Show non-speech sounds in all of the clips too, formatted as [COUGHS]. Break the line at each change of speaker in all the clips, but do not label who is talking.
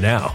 now.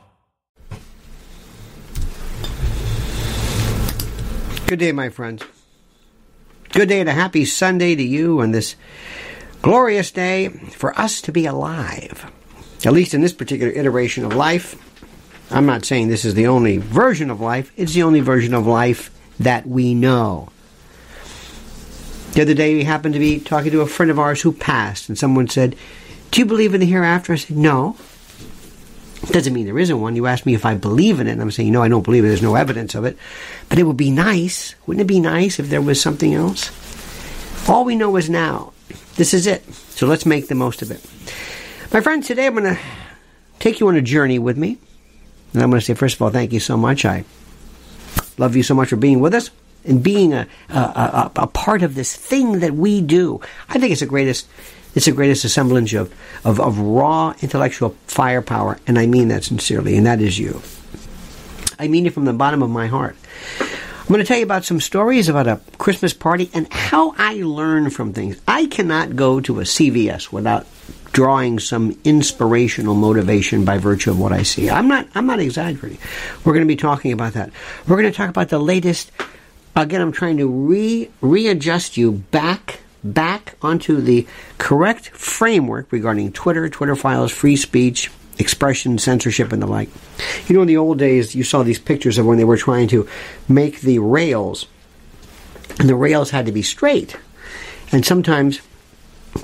Good day, my friends. Good day and a happy Sunday to you on this glorious day for us to be alive. At least in this particular iteration of life. I'm not saying this is the only version of life, it's the only version of life that we know. The other day, we happened to be talking to a friend of ours who passed, and someone said, Do you believe in the hereafter? I said, No. Doesn't mean there isn't one. You asked me if I believe in it, and I'm saying, no, I don't believe it. There's no evidence of it. But it would be nice. Wouldn't it be nice if there was something else? All we know is now. This is it. So let's make the most of it. My friends, today I'm going to take you on a journey with me. And I'm going to say, first of all, thank you so much. I love you so much for being with us and being a, a, a, a part of this thing that we do. I think it's the greatest It's the greatest assemblage of, of, of raw intellectual firepower, and I mean that sincerely, and that is you. I mean it from the bottom of my heart. I'm going to tell you about some stories about a Christmas party and how I learn from things. I cannot go to a CVS without drawing some inspirational motivation by virtue of what I see. I'm not I'm not exaggerating. We're going to be talking about that. We're going to talk about the latest again I'm trying to re readjust you back back onto the correct framework regarding Twitter, Twitter files, free speech, expression, censorship, and the like. You know, in the old days, you saw these pictures of when they were trying to make the rails, and the rails had to be straight. And sometimes,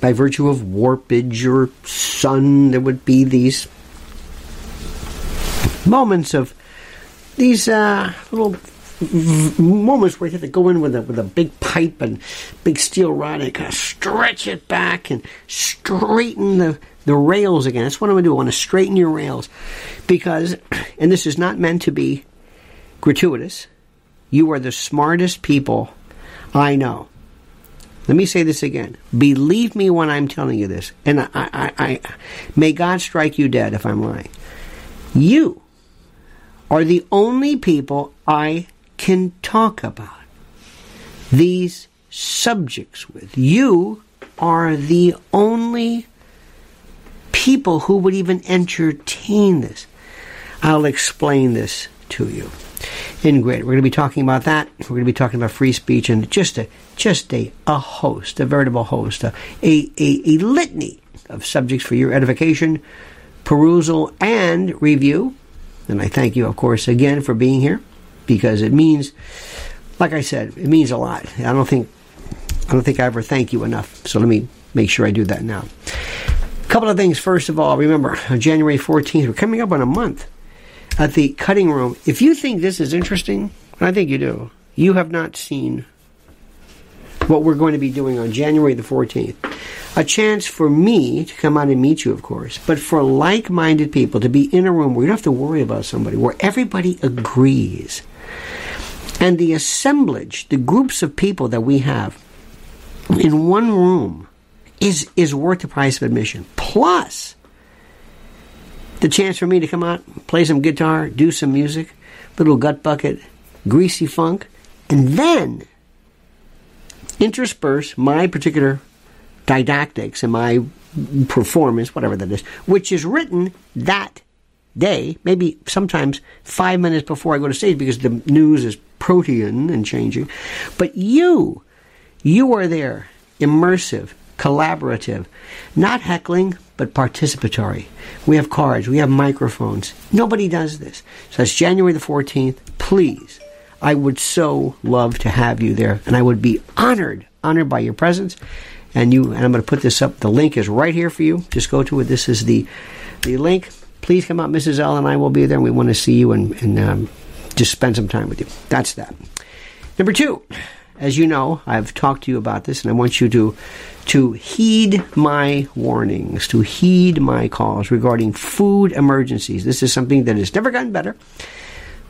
by virtue of warpage or sun, there would be these moments of these uh, little moments where you have to go in with a with a big pipe and big steel rod and kind of stretch it back and straighten the the rails again. That's what I'm going to do. I want to straighten your rails because, [CLEARS THROAT] and this is not meant to be gratuitous. You are the smartest people I know. Let me say this again. Believe me when I'm telling you this, and I, I, I may God strike you dead if I'm lying. You are the only people I can talk about these subjects with. You are the only people who would even entertain this. I'll explain this to you. In great, we're going to be talking about that. We're going to be talking about free speech and just a just a, a host, a veritable host, a, a, a litany of subjects for your edification, perusal, and review. And I thank you, of course, again for being here because it means, like I said, it means a lot. I don't think I don't think I ever thank you enough. So let me make sure I do that now. A couple of things. First of all, remember January 14th, we're coming up on a month at the cutting room. If you think this is interesting, I think you do. You have not seen what we're going to be doing on January the 14th. A chance for me to come out and meet you, of course, but for like minded people to be in a room where you don't have to worry about somebody, where everybody agrees and the assemblage, the groups of people that we have in one room is, is worth the price of admission. Plus, the chance for me to come out, play some guitar, do some music, little gut bucket, greasy funk, and then intersperse my particular didactics and my performance, whatever that is, which is written that day, maybe sometimes five minutes before I go to stage because the news is protean and changing. But you, you are there, immersive, collaborative, not heckling, but participatory. We have cards, we have microphones. Nobody does this. So that's January the 14th. Please, I would so love to have you there, and I would be honored, honored by your presence. And you, and I'm going to put this up. The link is right here for you. Just go to it. This is the the link please come out. Mrs. L and I will be there, and we want to see you and, and um, just spend some time with you. That's that. Number two, as you know, I've talked to you about this, and I want you to to heed my warnings, to heed my calls regarding food emergencies. This is something that has never gotten better.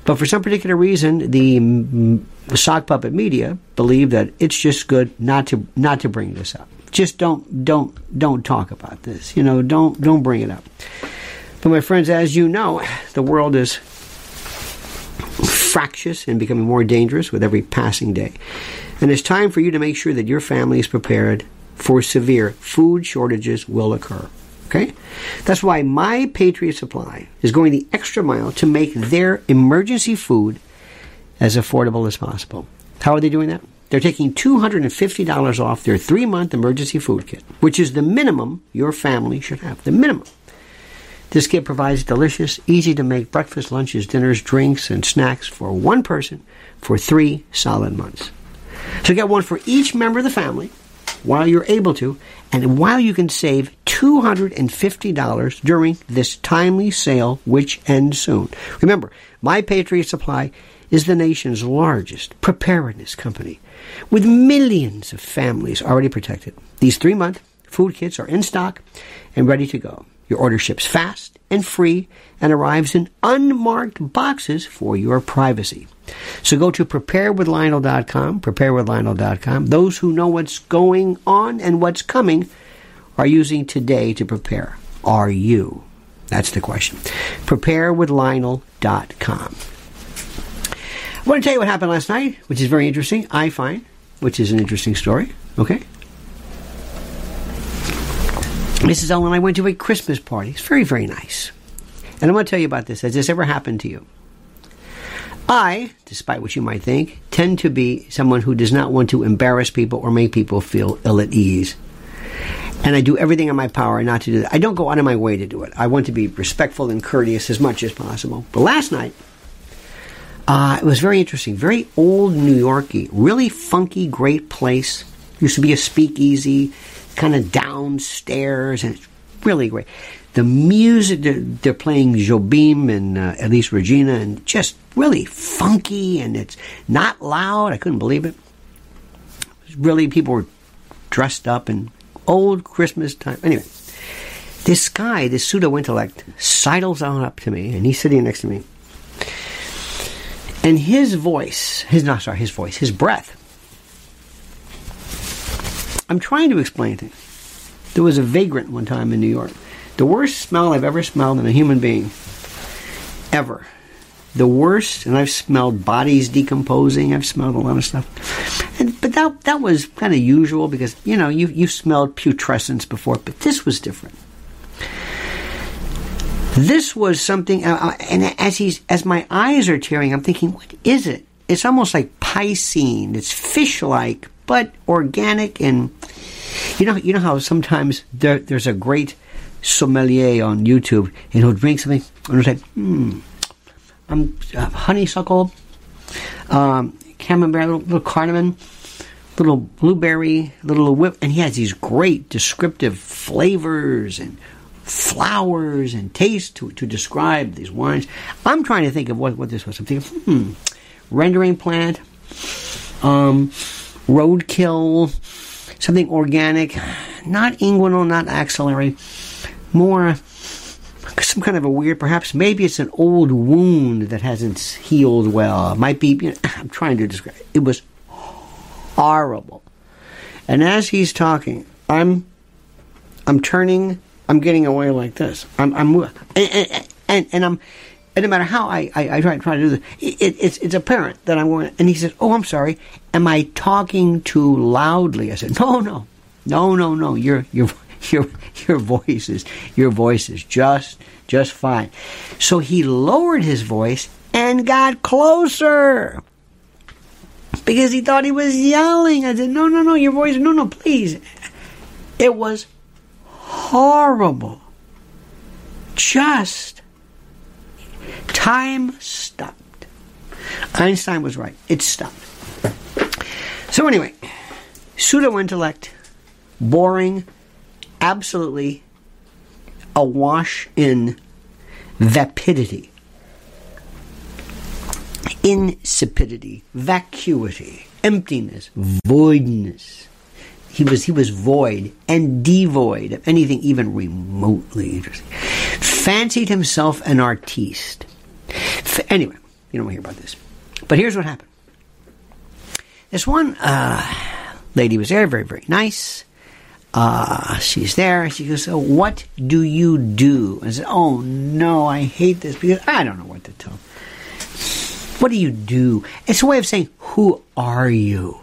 But for some particular reason, the sock puppet media believe that it's just good not to not to bring this up. Just don't don't don't talk about this. You know, don't don't bring it up. But my friends, as you know, the world is fractious and becoming more dangerous with every passing day. And it's time for you to make sure that your family is prepared for severe food shortages will occur. Okay? That's why My Patriot Supply is going the extra mile to make their emergency food as affordable as possible. How are they doing that? They're taking $250 off their three month emergency food kit, which is the minimum your family should have. The minimum. This kit provides delicious, easy to make breakfast, lunches, dinners, drinks, and snacks for one person for three solid months. So get one for each member of the family while you're able to, and while you can save $250 during this timely sale, which ends soon. Remember, My Patriot Supply is the nation's largest preparedness company with millions of families already protected. These three month food kits are in stock and ready to go. Your order ships fast and free and arrives in unmarked boxes for your privacy. So go to preparewithlionel.com, preparewithlionel.com. Those who know what's going on and what's coming are using today to prepare? Are you? That's the question. Preparewithlionel.com. I want to tell you what happened last night, which is very interesting, I find, which is an interesting story. Okay? Mrs. Ellen and I went to a Christmas party. It's very, very nice. And I'm going to tell you about this. Has this ever happened to you? I, despite what you might think, tend to be someone who does not want to embarrass people or make people feel ill at ease. And I do everything in my power not to do that. I don't go out of my way to do it. I want to be respectful and courteous as much as possible. But last night, uh, it was very interesting. Very old New Yorky, really funky, great place. Used to be a speakeasy, kind of downstairs, and it's really great. The music, they're, they're playing Jobim and uh, Elis Regina, and just really funky, and it's not loud. I couldn't believe it. Really, people were dressed up in old Christmas time. Anyway, this guy, this pseudo intellect, sidles on up to me, and he's sitting next to me. And his voice, his not sorry, his voice, his breath. I'm trying to explain things. There was a vagrant one time in New York. The worst smell I've ever smelled in a human being. Ever. The worst, and I've smelled bodies decomposing. I've smelled a lot of stuff. And, but that that was kind of usual because, you know, you, you smelled putrescence before, but this was different. This was something, uh, uh, and as he's as my eyes are tearing, I'm thinking, what is it? It's almost like piscine. It's fish-like, but organic, and you know, you know how sometimes there, there's a great sommelier on YouTube, and he'll drink something, and he'll say, "Hmm, I'm uh, honeysuckle, um, camembert, little, little cardamom." Little blueberry, little whip, and he has these great descriptive flavors and flowers and taste to, to describe these wines. I'm trying to think of what, what this was. I'm thinking, hmm, rendering plant, um, roadkill, something organic, not inguinal, not axillary, more some kind of a weird, perhaps maybe it's an old wound that hasn't healed well. It might be, you know, [CLEARS THROAT] I'm trying to describe it. Was horrible. And as he's talking, I'm I'm turning I'm getting away like this. I'm, I'm and, and, and I'm, and no matter how I, I, I try, try to do this, it, it's, it's apparent that I'm going, and he says, oh, I'm sorry, am I talking too loudly? I said, no, no, no, no, no, your, your, [LAUGHS] your, your voice is, your voice is just, just fine. So he lowered his voice and got closer because he thought he was yelling. I said, no, no, no, your voice, no, no, please. It was horrible. Just time stopped. Einstein was right. It stopped. So anyway, pseudo intellect, boring, absolutely awash in vapidity, insipidity, vacuity, emptiness, voidness he was he was void and devoid of anything even remotely interesting. Fancied himself an artiste. Anyway, you don't want to hear about this. But here's what happened. This one uh, lady was there, very very nice. Uh, she's there. She goes, "So what do you do?" I said, "Oh no, I hate this because I don't know what to tell." What do you do? It's a way of saying, "Who are you?"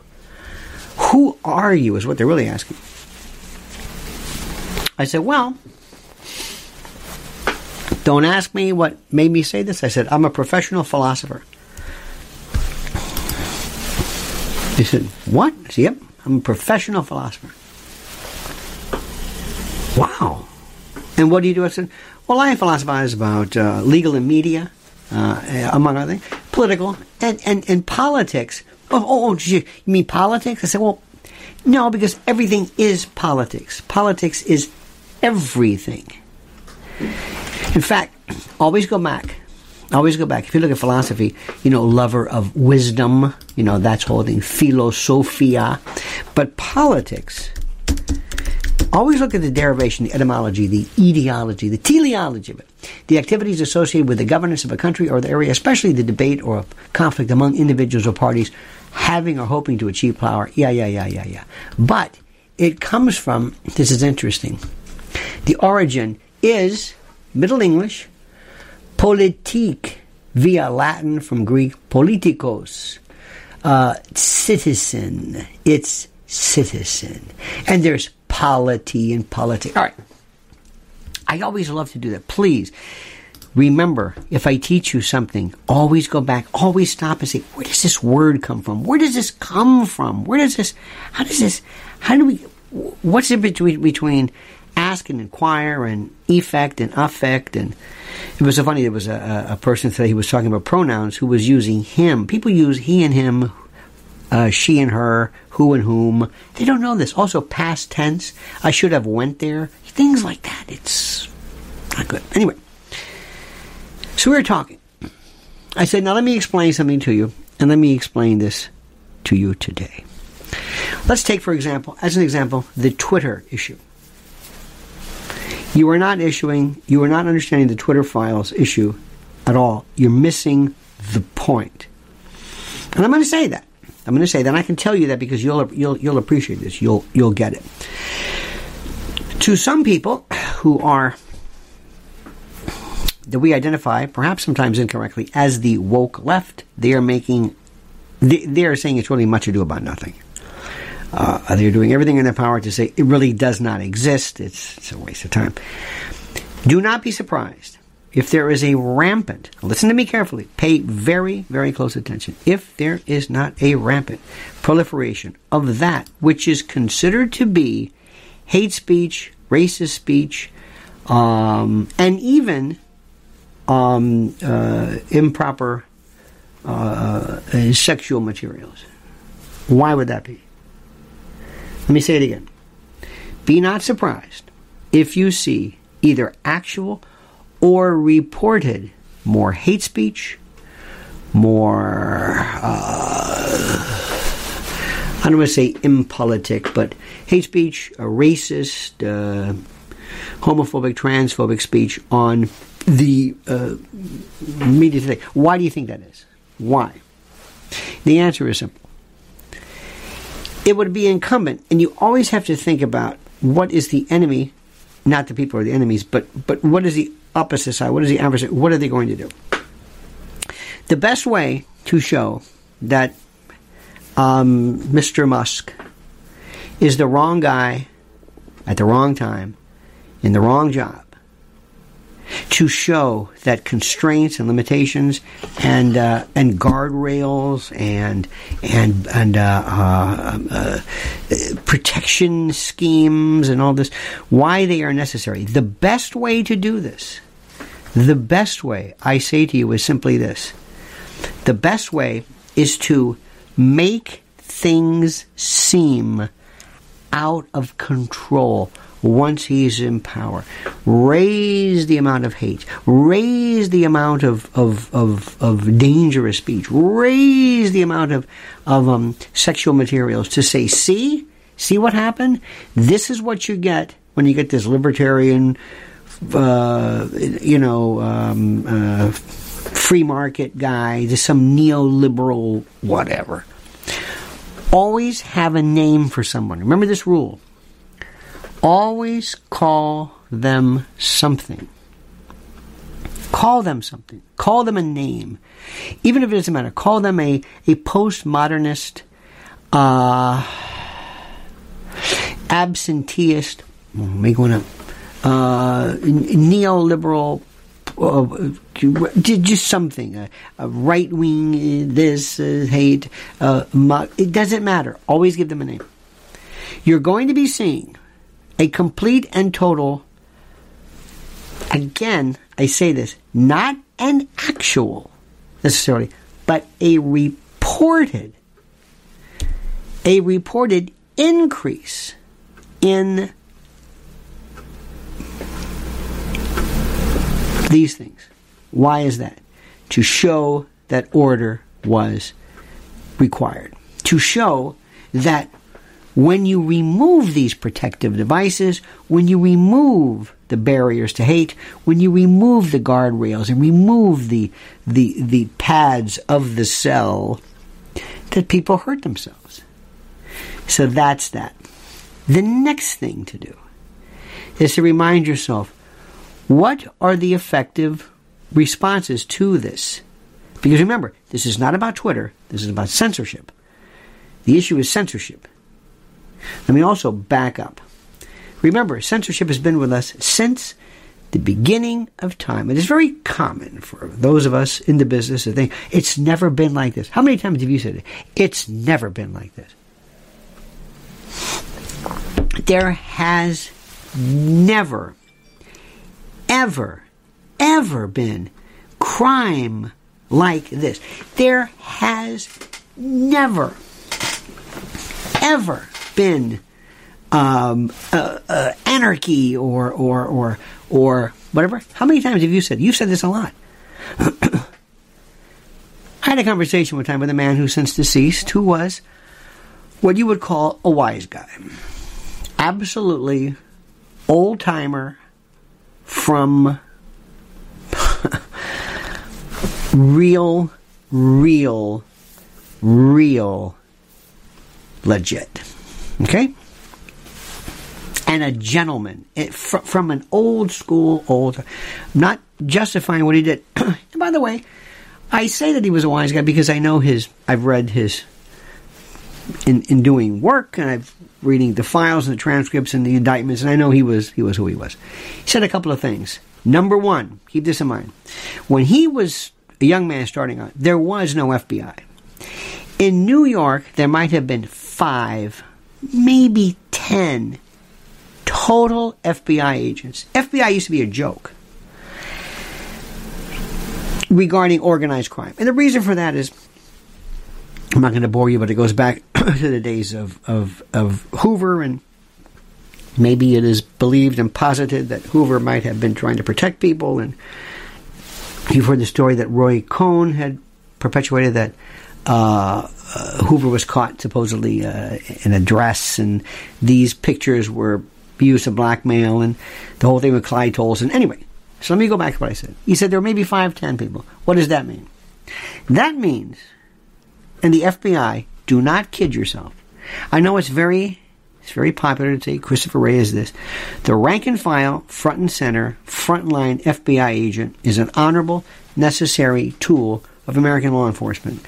Who are you? is what they're really asking. I said, Well, don't ask me what made me say this. I said, I'm a professional philosopher. He said, What? I said, Yep, I'm a professional philosopher. Wow. And what do you do? I said, Well, I philosophize about uh, legal and media, uh, among other things, political, and, and, and politics Oh, oh, oh you mean politics? I said, well, no, because everything is politics. Politics is everything. In fact, always go back. Always go back. If you look at philosophy, you know, lover of wisdom, you know, that's holding philosophia. But politics, always look at the derivation, the etymology, the etiology, the teleology of it. The activities associated with the governance of a country or the area, especially the debate or conflict among individuals or parties having or hoping to achieve power. Yeah, yeah, yeah, yeah, yeah. But it comes from, this is interesting, the origin is Middle English, politique, via Latin from Greek, politikos, uh, citizen. It's citizen. And there's polity and politics. All right. I always love to do that. Please remember, if I teach you something, always go back, always stop and say, where does this word come from? Where does this come from? Where does this, how does this, how do we, what's the between, between ask and inquire and effect and affect? And it was so funny there was a, a person today he was talking about pronouns who was using him. People use he and him uh, she and her who and whom. They don't know this. Also past tense. I should have went there. Things like that. It's not good. Anyway so we were talking i said now let me explain something to you and let me explain this to you today let's take for example as an example the twitter issue you are not issuing, you are not understanding the Twitter files issue at all. You're missing the point. And I'm going to say that. I'm going to say that. I can tell you that because you'll you'll you'll appreciate this. You'll you'll get it. To some people who are that we identify, perhaps sometimes incorrectly, as the woke left, they are making they, are saying it's really much ado about nothing. Uh, they're doing everything in their power to say it really does not exist. It's, it's a waste of time. Do not be surprised if there is a rampant, listen to me carefully, pay very, very close attention. If there is not a rampant proliferation of that which is considered to be hate speech, racist speech, um, and even um, uh, improper uh, uh sexual materials. Why would that be? Let me say it again. Be not surprised if you see either actual or reported more hate speech, more, uh, I don't want to say impolitic, but hate speech, racist, uh, homophobic, transphobic speech on the uh, media today. Why do you think that is? Why? The answer is simple it would be incumbent, and you always have to think about what is the enemy, not the people are the enemies, but but what is the opposite side? What is the adversary? What are they going to do? The best way to show that um, Mr. Musk is the wrong guy at the wrong time in the wrong job to show that constraints and limitations and uh, and guardrails and and and uh, uh, uh, protection schemes and all this why they are necessary. The best way to do this, the best way I say to you is simply this: the best way is to make things seem out of control once he's in power. Raise the amount of hate. Raise the amount of, of, of, of dangerous speech. Raise the amount of, of um, sexual materials to say, see, see what happened? This is what you get when you get this libertarian, uh, you know, um, uh, free market guy, just some neoliberal whatever. Always have a name for someone. Remember this rule. Always call them something. Call them something. Call them a name. Even if it doesn't matter, call them a, a postmodernist, uh, absenteeist, make one up, uh, neoliberal, uh, just something, a, a right wing, this, uh, hate, uh, it doesn't matter. Always give them a name. You're going to be seeing a complete and total, again, I say this, not an actual necessarily, but a reported, a reported increase in these things. Why is that? To show that order was required. To show that when you remove these protective devices, when you remove the barriers to hate, when you remove the guardrails and remove the, the, the pads of the cell, that people hurt themselves. So that's that. The next thing to do is to remind yourself what are the effective responses to this? Because remember, this is not about Twitter, this is about censorship. The issue is censorship. Let me also back up. Remember, censorship has been with us since the beginning of time. It is very common for those of us in the business to think it's never been like this. How many times have you said it? It's never been like this. There has never, ever, ever been crime like this. There has never, ever been um, uh, uh, anarchy or or or or whatever. How many times have you said? You've said this a lot. [CLEARS THROAT] I had a conversation one time with a man who since deceased, who was what you would call a wise guy, absolutely old timer from [LAUGHS] real, real, real legit. Okay? And a gentleman it, fr- from an old school, old, not justifying what he did. [CLEARS THROAT] and by the way, I say that he was a wise guy because I know his, I've read his, in, in doing work and I've reading the files and the transcripts and the indictments and I know he was, he was who he was. He said a couple of things. Number one, keep this in mind. When he was a young man starting out, there was no FBI. In New York, there might have been five, maybe ten total FBI agents. FBI used to be a joke regarding organized crime. And the reason for that is I'm not going to bore you, but it goes back [COUGHS] to the days of, of, of Hoover, and maybe it is believed and posited that Hoover might have been trying to protect people. And you've heard the story that Roy Cohn had perpetuated that uh, Hoover was caught supposedly uh, in a dress, and these pictures were used to blackmail, and the whole thing with Clyde Tolson. Anyway, so let me go back to what I said. He said there were maybe five, ten people. What does that mean? That means, and the FBI, do not kid yourself. I know it's very, it's very popular to say Christopher Wray is this. The rank and file, front and center, frontline FBI agent is an honorable, necessary tool of American law enforcement.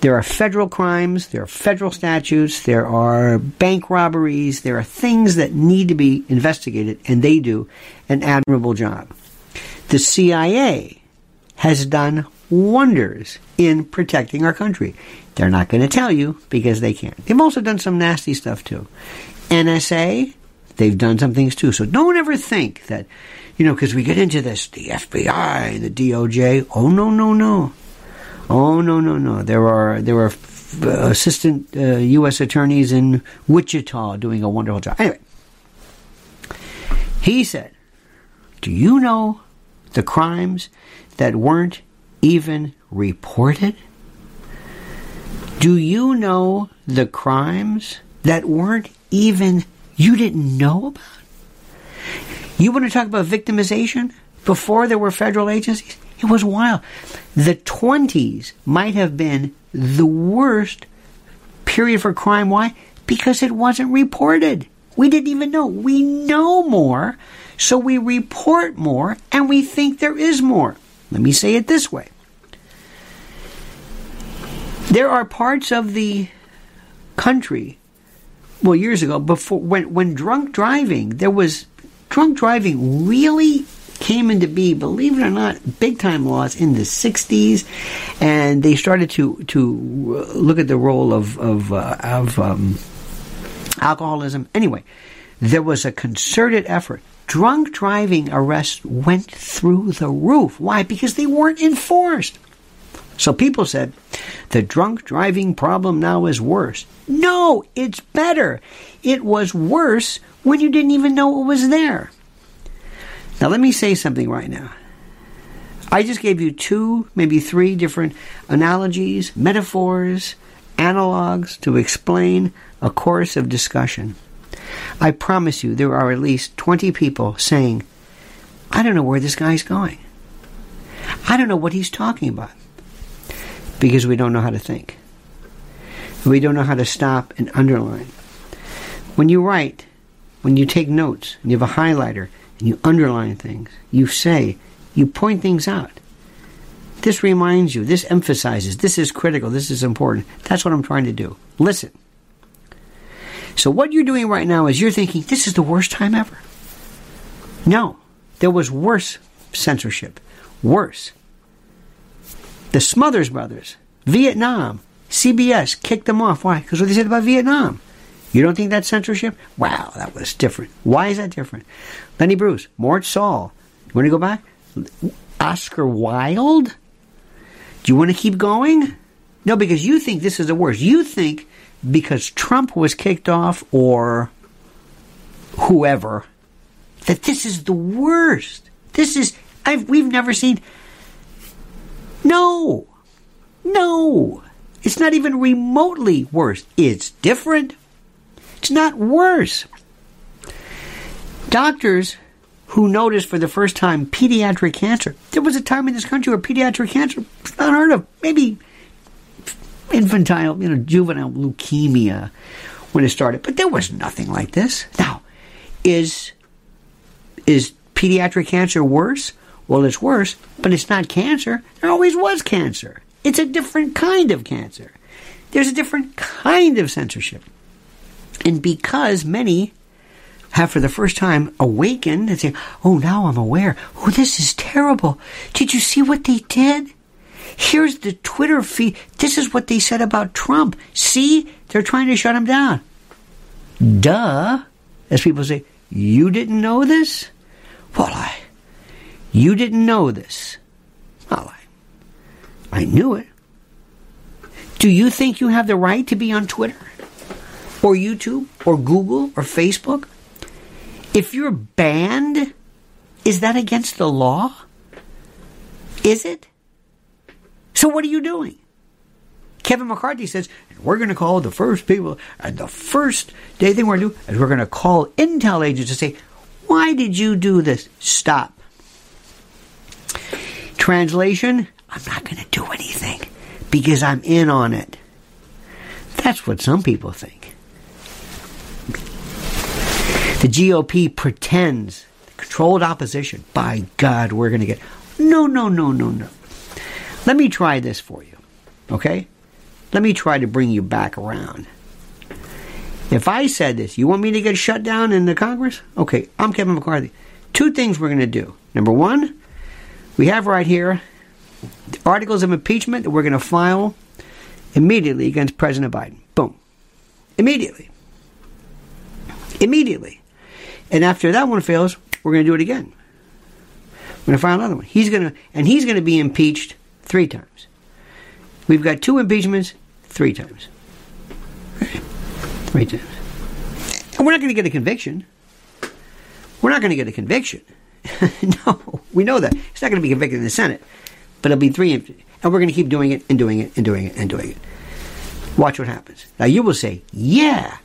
There are federal crimes, there are federal statutes, there are bank robberies, there are things that need to be investigated, and they do an admirable job. The CIA has done wonders in protecting our country. They're not going to tell you because they can't. They've also done some nasty stuff too. NSA, they've done some things too. So don't ever think that, you know, because we get into this, the FBI, the DOJ. Oh, no, no, no. Oh no no no! There are there are assistant uh, U.S. attorneys in Wichita doing a wonderful job. Anyway, he said, "Do you know the crimes that weren't even reported? Do you know the crimes that weren't even you didn't know about? You want to talk about victimization before there were federal agencies? It was wild. The 20s might have been the worst period for crime. Why? Because it wasn't reported. We didn't even know. We know more, so we report more, and we think there is more. Let me say it this way there are parts of the country, well, years ago, before when, when drunk driving, there was drunk driving really came into be, believe it or not, big time laws in the 60s, and they started to to look at the role of of, uh, of um, alcoholism. Anyway, there was a concerted effort. Drunk driving arrests went through the roof. Why? Because they weren't enforced. So people said the drunk driving problem now is worse. No, it's better. It was worse when you didn't even know it was there. Now, let me say something right now. I just gave you two, maybe three different analogies, metaphors, analogs to explain a course of discussion. I promise you there are at least 20 people saying, I don't know where this guy's going. I don't know what he's talking about. Because we don't know how to think. We don't know how to stop and underline. When you write, when you take notes and you have a highlighter you underline things, you say, you point things out. This reminds you, this emphasizes, this is critical, this is important. That's what I'm trying to do. Listen. So, what you're doing right now is you're thinking, this is the worst time ever. No, there was worse censorship. Worse. The Smothers Brothers, Vietnam, CBS kicked them off. Why? Because what they said about Vietnam. You don't think that's censorship? Wow, that was different. Why is that different? Lenny Bruce, Mort Sahl. You want to go back? Oscar Wilde? Do you want to keep going? No, because you think this is the worst. You think because Trump was kicked off or whoever that this is the worst. This is I've, we've never seen. No, no, it's not even remotely worse. It's different. It's not worse. Doctors who noticed for the first time pediatric cancer. There was a time in this country where pediatric cancer was not unheard of. Maybe infantile, you know, juvenile leukemia when it started, but there was nothing like this. Now, is is pediatric cancer worse? Well, it's worse, but it's not cancer. There always was cancer. It's a different kind of cancer. There's a different kind of censorship. And because many have for the first time awakened and say, Oh, now I'm aware. Oh, this is terrible. Did you see what they did? Here's the Twitter feed. This is what they said about Trump. See, they're trying to shut him down. Duh. As people say, You didn't know this? Well, I. You didn't know this. Well, I. I knew it. Do you think you have the right to be on Twitter? Or YouTube? Or Google? Or Facebook? If you're banned, is that against the law? Is it? So what are you doing? Kevin McCarthy says, we're going to call the first people, and the first day thing we're going to do is we're going to call intel agents to say, why did you do this? Stop. Translation, I'm not going to do anything because I'm in on it. That's what some people think. The GOP pretends controlled opposition. By God, we're going to get. No, no, no, no, no. Let me try this for you. Okay? Let me try to bring you back around. If I said this, you want me to get shut down in the Congress? Okay, I'm Kevin McCarthy. Two things we're going to do. Number one, we have right here articles of impeachment that we're going to file immediately against President Biden. Boom. Immediately. Immediately. And after that one fails, we're going to do it again. We're going to file another one. He's going to, and he's going to be impeached three times. We've got two impeachments, three times. Three times. And we're not going to get a conviction. We're not going to get a conviction. [LAUGHS] no, we know that. He's not going to be convicted in the Senate. But it'll be three, and we're going to keep doing it and doing it and doing it and doing it. Watch what happens. Now you will say, yeah.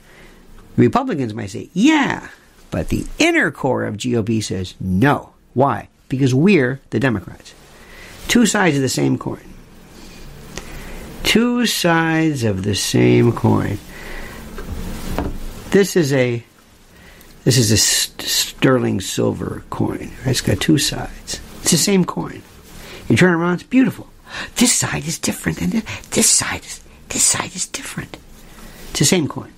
Republicans might say, yeah. But the inner core of GOP says no. Why? Because we're the Democrats. Two sides of the same coin. Two sides of the same coin. This is a this is a sterling silver coin. It's got two sides. It's the same coin. You turn around, it's beautiful. This side is different than this. This side is this side is different. It's the same coin.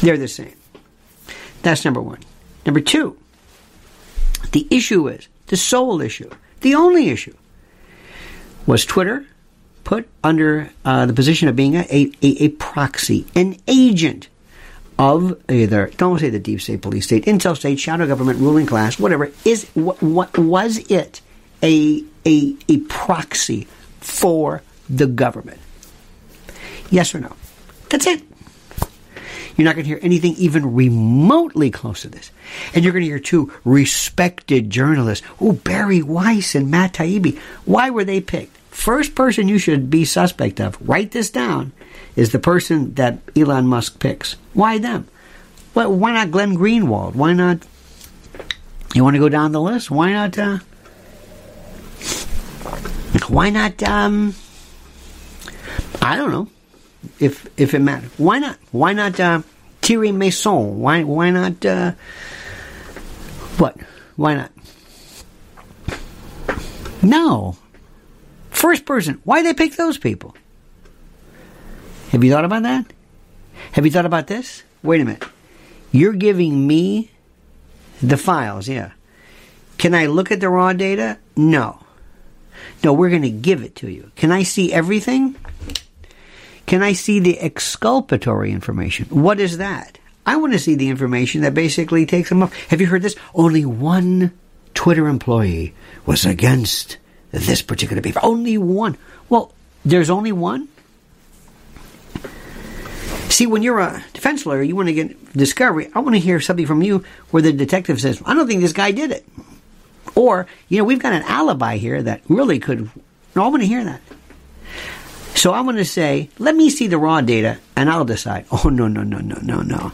They're the same. That's number one. Number two, the issue is the sole issue, the only issue was Twitter put under uh, the position of being a, a, a, proxy, an agent of either don't say the deep state, police state, intel state, shadow government, ruling class, whatever. Is what, what was it a a a proxy for the government? Yes or no? That's it. You're not going to hear anything even remotely close to this. And you're going to hear two respected journalists. Oh, Bari Weiss and Matt Taibbi. Why were they picked? First person you should be suspect of, write this down, is the person that Elon Musk picks. Why them? Well, why not Glenn Greenwald? Why not? You want to go down the list? Why not? Uh, why not? Um, I don't know if if it matters. Why not? Why not uh, Thierry Meyssan. Why, why not, uh, what? Why not? No. First person. Why they pick those people? Have you thought about that? Have you thought about this? Wait a minute. You're giving me the files, yeah. Can I look at the raw data? No. No, we're going to give it to you. Can I see everything? Can I see the exculpatory information? What is that? I want to see the information that basically takes them off. Have you heard this? Only one Twitter employee was against this particular behavior. Only one. Well, there's only one? See, when you're a defense lawyer, you want to get discovery. I want to hear something from you where the detective says, I don't think this guy did it. Or, you know, we've got an alibi here that really could. No, I want to hear that. So I'm going to say, let me see the raw data and I'll decide. [LAUGHS] Oh, no, no, no, no, no, no.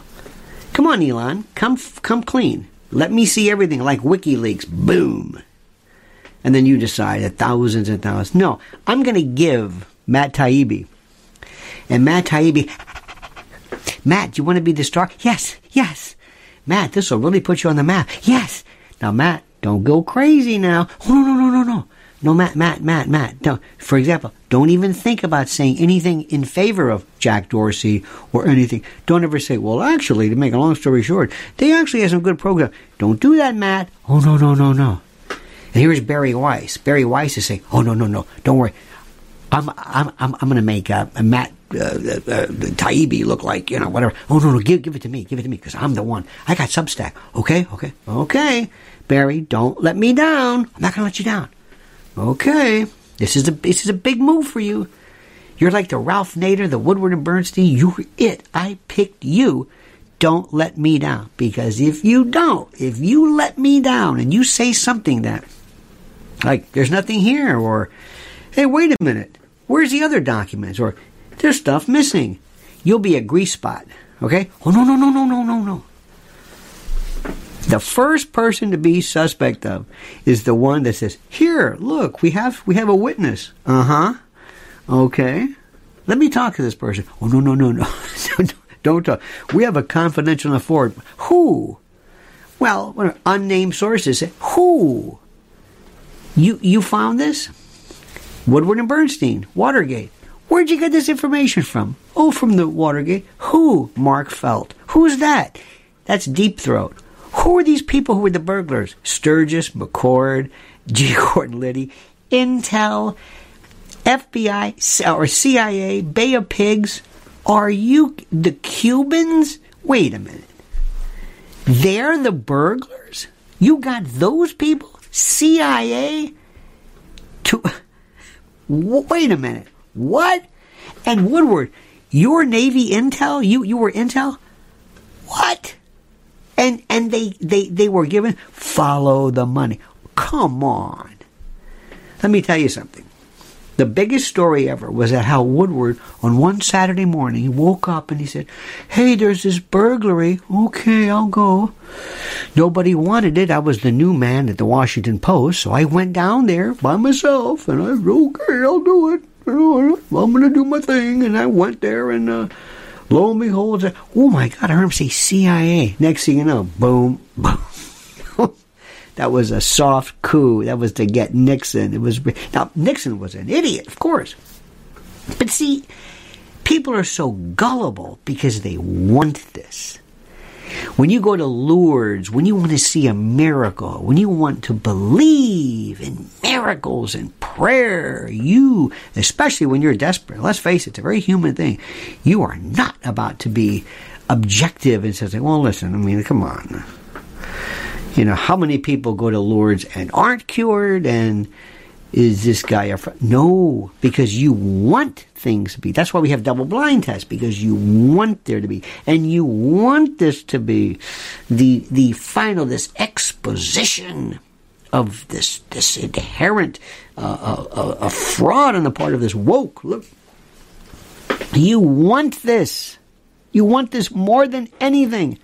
Come on, Elon. Come, come clean. Let me see everything like WikiLeaks. Boom. And then you decide at thousands and thousands. No, I'm going to give Matt Taibbi. And Matt Taibbi, Matt, do you want to be the star? Yes, yes. Matt, this will really put you on the map. Yes. Now, Matt, don't go crazy now. Oh, no, no, no, no, no. No, Matt, Matt, Matt, Matt. No. For example, don't even think about saying anything in favor of Jack Dorsey or anything. Don't ever say, well, actually, to make a long story short, they actually have some good program. Don't do that, Matt. Oh, no, no, no, no. And here's Bari Weiss. Bari Weiss is saying, oh, no, no, no. Don't worry. I'm, I'm, I'm, I'm going to make uh, Matt uh, uh, Taibbi look like, you know, whatever. Oh, no, no, give, give it to me. Give it to me because I'm the one. I got Substack. Okay, okay, okay. Bari, don't let me down. I'm not going to let you down. Okay, this is a this is a big move for you. You're like the Ralph Nader, the Woodward and Bernstein. You're it. I picked you. Don't let me down. Because if you don't, if you let me down and you say something that, like, there's nothing here, or, hey, wait a minute, where's the other documents, or there's stuff missing, you'll be a grease spot. Okay? Oh, no, no, no, no, no, no, no. The first person to be suspect of is the one that says, "Here, look, we have we have a witness." Uh huh. Okay. Let me talk to this person. Oh no no no no! [LAUGHS] Don't talk. We have a confidential informant. Who? Well, unnamed sources say who. You you found this? Woodward and Bernstein, Watergate. Where'd you get this information from? Oh, from the Watergate. Who? Mark Felt. Who's that? That's Deep Throat. Who are these people who were the burglars? Sturgis, McCord, G. Gordon Liddy, Intel, FBI, or CIA, Bay of Pigs. Are you the Cubans? Wait a minute. They're the burglars? You got those people? CIA? To. [LAUGHS] Wait a minute. What? And Woodward, your Navy intel? You you were intel? What? And and they, they, they were given follow the money. Come on. Let me tell you something. The biggest story ever was that how Woodward on one Saturday morning woke up and he said, Hey, there's this burglary. Okay, I'll go. Nobody wanted it. I was the new man at the Washington Post, so I went down there by myself and I said, Okay, I'll do it. I'm gonna do my thing and I went there and uh, Lo and behold, oh my God, I heard him say CIA. Next thing you know, boom, [LAUGHS] boom. that was a soft coup. That was to get Nixon. It was now Nixon was an idiot, of course. But see, people are so gullible because they want this. When you go to Lourdes, when you want to see a miracle, when you want to believe in miracles and prayer, you, especially when you're desperate, let's face it, it's a very human thing. You are not about to be objective and say, well, listen, I mean, come on. You know, how many people go to Lourdes and aren't cured and is this guy a friend? No, because you want things to be. That's why we have double blind tests because you want there to be, and you want this to be the the final this exposition of this this inherent uh, uh, uh, fraud on the part of this woke. Look, you want this. You want this more than anything.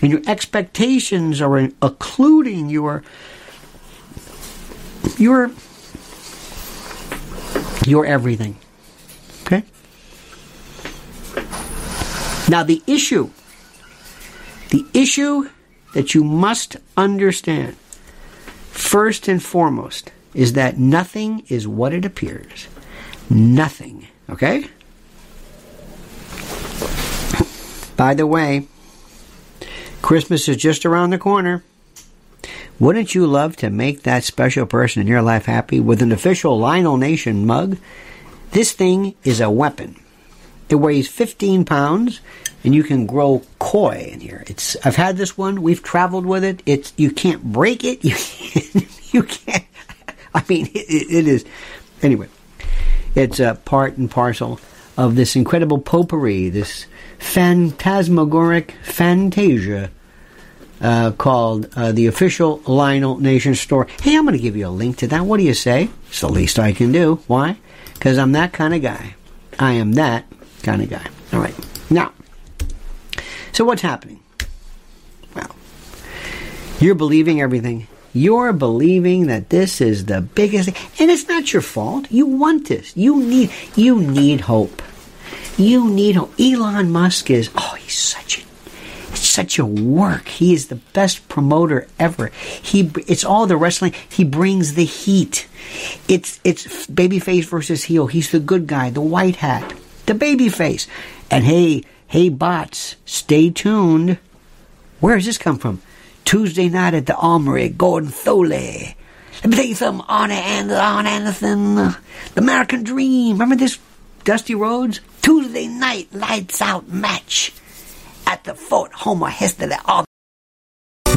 And your expectations are occluding your you're you're everything. Okay? Now, the issue, the issue that you must understand, first and foremost, is that nothing is what it appears. Nothing. Okay? By the way, Christmas is just around the corner. Wouldn't you love to make that special person in your life happy with an official Lionel Nation mug? This thing is a weapon. It weighs 15 pounds, and you can grow koi in here. It's I've had this one. We've traveled with it. It's you can't break it. [LAUGHS] You can't, you can't. I mean, it, it is. Anyway, it's a part and parcel of this incredible potpourri, this phantasmagoric fantasia uh, called uh, the official Lionel Nation store. Hey, I'm going to give you a link to that. What do you say? It's the least I can do. Why? Because I'm that kind of guy. I am that kind of guy. All right. Now, so what's happening? Well, you're believing everything. You're believing that this is the biggest thing, and it's not your fault. You want this. You need. You need hope. You need hope. Elon Musk is. Oh, he's such a such a work. He is the best promoter ever. He it's all the wrestling. He brings the heat. It's it's babyface versus heel. He's the good guy, the white hat, the babyface. And hey, hey bots, stay tuned. Where does this come from? Tuesday night at the Armory, Gordon Solie. Let me tell you something, Arn, and Arn Anderson, the American Dream. Remember this Dusty Rhodes? Tuesday night lights out match at the Fort Homer Hesterly Armory.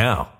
now.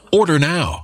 Order now.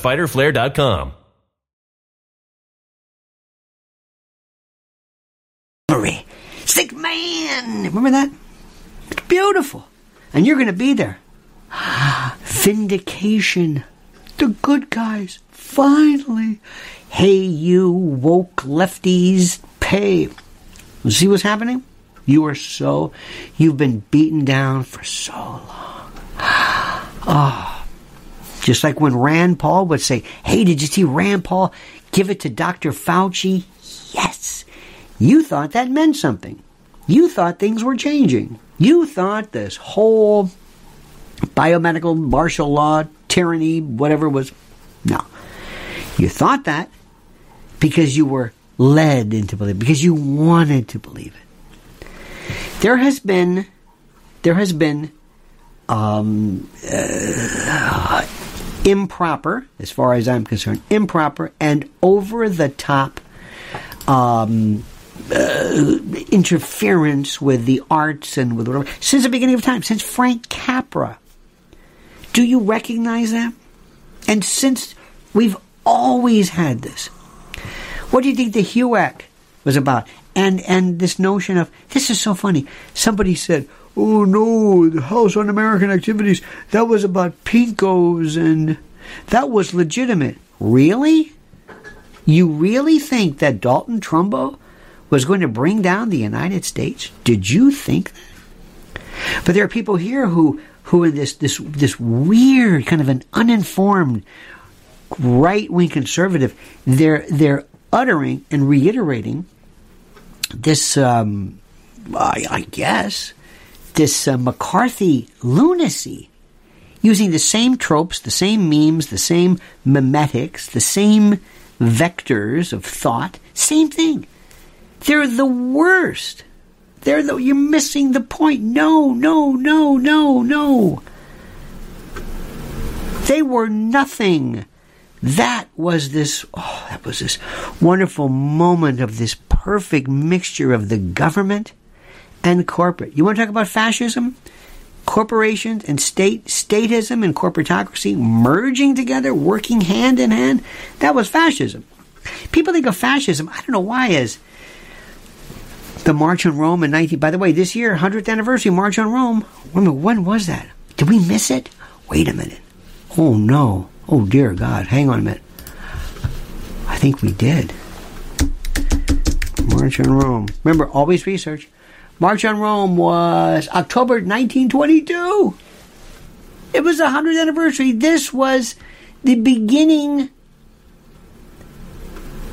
fighterflare.com.
Sick man! Remember that? It's beautiful. And you're going to be there. [GASPS] Vindication. The good guys. Finally. Hey, you woke lefties, pay. See what's happening? You are so, you've been beaten down for so long. [GASPS] Ah. Oh. Just like when Rand Paul would say, Hey, did you see Rand Paul give it to Dr. Fauci? Yes. You thought that meant something. You thought things were changing. You thought this whole biomedical martial law, tyranny, whatever was. No. You thought that because you were led into believe because you wanted to believe it. There has been, there has been um, uh, improper, as far as I'm concerned, improper and over the top um, uh, interference with the arts and with whatever since the beginning of time, since Frank Capra. Do you recognize that? And since we've always had this, what do you think the HUAC was about? And and this notion of this is so funny. Somebody said, "Oh no, the House Un-American Activities that was about pinkos and that was legitimate." Really? You really think that Dalton Trumbo was going to bring down the United States? Did you think that? But there are people here who who in this this this weird kind of an uninformed right wing conservative, they're they're uttering and reiterating this, um, I, I, guess, this uh, McCarthy lunacy, using the same tropes, the same memes, the same memetics, the same vectors of thought, same thing. They're the worst. They're the, you're missing the point. No, no, no, no, no. They were nothing that was this, oh, that was this wonderful moment of this perfect mixture of the government and corporate. You want to talk about fascism? Corporations and state, statism and corporatocracy merging together, working hand in hand. That was fascism. People think of fascism, I don't know why, as the March on Rome in 19. By the way, this year, 100th anniversary March on Rome. When was that? Did we miss it? Wait a minute. Oh no. Oh, dear God, hang on a minute. I think we did. March on Rome. Remember, always research. March on Rome was October 1922. It was the 100th anniversary. This was the beginning.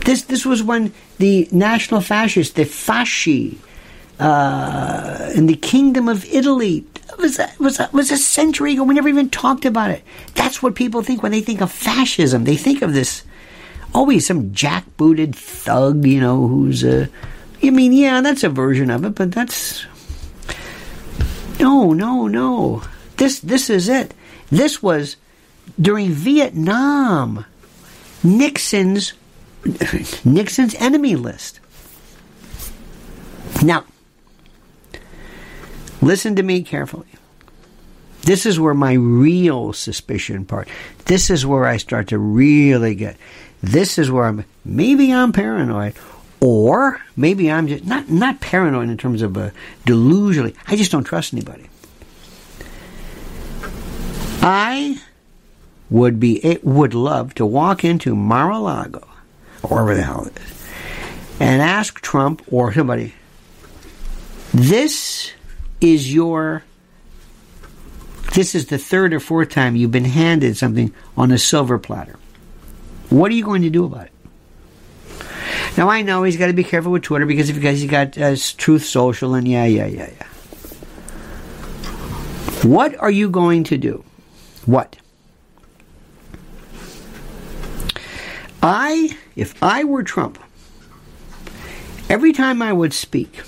This, this was when the National Fascists, the Fasci, uh, in the Kingdom of Italy, it was a, was a, was a century ago. We never even talked about it. That's what people think when they think of fascism. They think of this always some jackbooted thug, you know, who's a. I mean, yeah, that's a version of it, but that's no, no, no. This this is it. This was during Vietnam. Nixon's [LAUGHS] Nixon's enemy list. Now, Listen to me carefully. This is where my real suspicion part. This is where I start to really get. This is where I'm. Maybe I'm paranoid, or maybe I'm just not not paranoid in terms of a delusionally. I just don't trust anybody. I would be it would love to walk into Mar-a-Lago, or wherever the hell it is, and ask Trump or somebody. This is your this is the third or fourth time you've been handed something on a silver platter. What are you going to do about it? Now I know he's got to be careful with Twitter because because he's got uh, Truth Social and yeah yeah yeah yeah. What are you going to do? What? I if I were Trump, every time I would speak,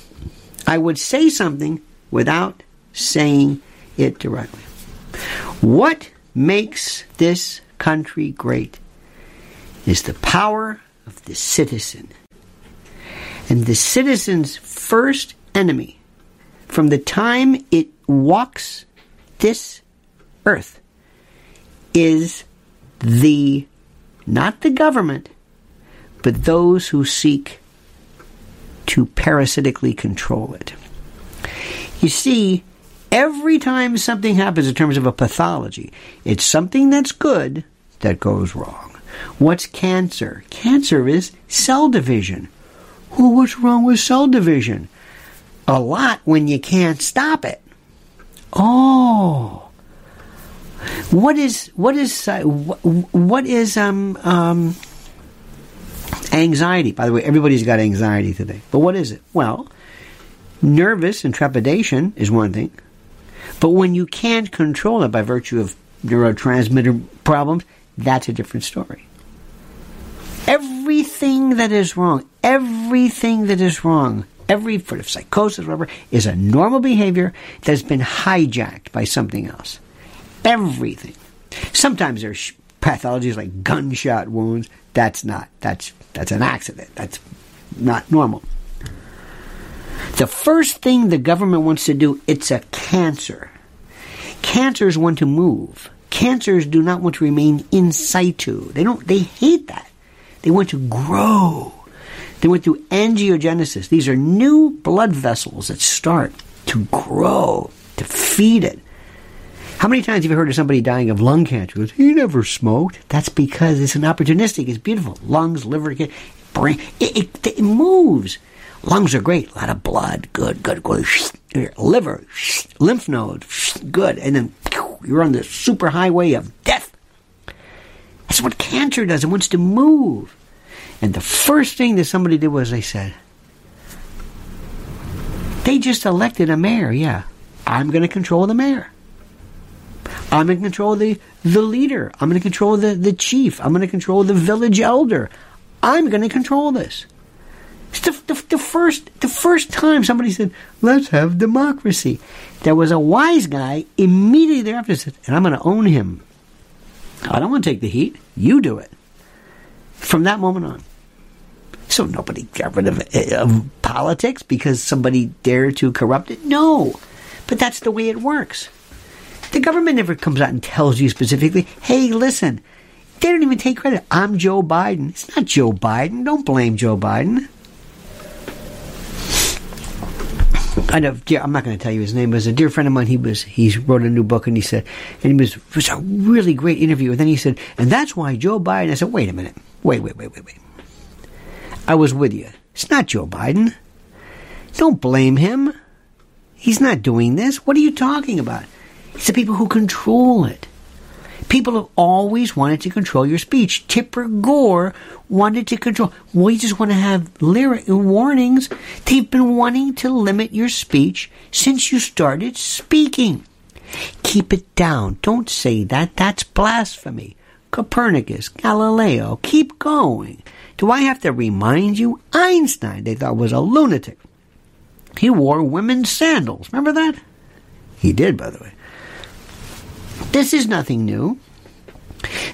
I would say something without saying it directly. What makes this country great is the power of the citizen. And the citizen's first enemy from the time it walks this earth is the not the government but those who seek to parasitically control it. You see, every time something happens in terms of a pathology, it's something that's good that goes wrong. What's cancer? Cancer is cell division. Well, what's wrong with cell division? A lot when you can't stop it. Oh. What is what is what is um um anxiety? By the way, everybody's got anxiety today. But what is it? Well, nervous and trepidation is one thing. But when you can't control it by virtue of neurotransmitter problems, that's a different story. Everything that is wrong, everything that is wrong, every sort of psychosis, whatever, is a normal behavior that has been hijacked by something else. Everything. Sometimes there's pathologies like gunshot wounds. That's not. That's that's an accident. That's not normal. The first thing the government wants to do, it's a cancer. Cancers want to move. Cancers do not want to remain in situ. They don't they hate that. They want to grow. They went through angiogenesis. These are new blood vessels that start to grow, to feed it. How many times have you heard of somebody dying of lung cancer? Goes, he never smoked. That's because it's an opportunistic. It's beautiful. Lungs, liver, brain. It, it, it moves. Lungs are great. A lot of blood. Good, good, good. Liver, lymph nodes. Good. And then you're on the super highway of death. That's what cancer does. It wants to move. And the first thing that somebody did was they said, they just elected a mayor, yeah. I'm going to control the mayor. I'm going to control the, the leader. I'm going to control the, the chief. I'm going to control the village elder. I'm going to control this. It's the, the, the, first, the first time somebody said, let's have democracy. There was a wise guy immediately thereafter said, and I'm going to own him. I don't want to take the heat. You do it. From that moment on. So nobody got rid of, eh, of politics because somebody dared to corrupt it? No. But that's the way it works. The government never comes out and tells you specifically, hey, listen, they don't even take credit. I'm Joe Biden. It's not Joe Biden. Don't blame Joe Biden. I know. Yeah, I'm not going to tell you his name. But as a dear friend of mine, he was he wrote a new book, and he said, and it was it was a really great interview. And then he said, and that's why Joe Biden. I said, wait a minute, wait, wait, wait, wait, wait. I was with you. It's not Joe Biden. Don't blame him. He's not doing this. What are you talking about? It's the people who control it. People have always wanted to control your speech. Tipper Gore wanted to control. We just want to have lyric warnings. They've been wanting to limit your speech since you started speaking. Keep it down. Don't say that. That's blasphemy. Copernicus, Galileo, keep going. Do I have to remind you? Einstein, they thought was a lunatic. He wore women's sandals. Remember that? He did, by the way. This is nothing new.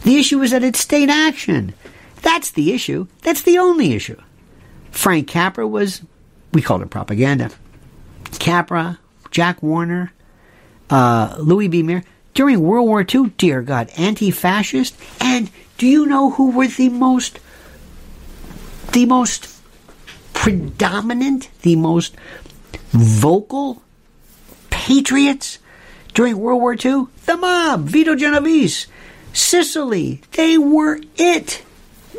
The issue is that it's state action. That's the issue. That's the only issue. Frank Capra was, we called it propaganda. Capra, Jack Warner, uh, Louis B. Mayer. During World War II, dear God, anti fascist. And do you know who were the most the most predominant, the most vocal patriots during World War II? The mob, Vito Genovese, Sicily, they were it.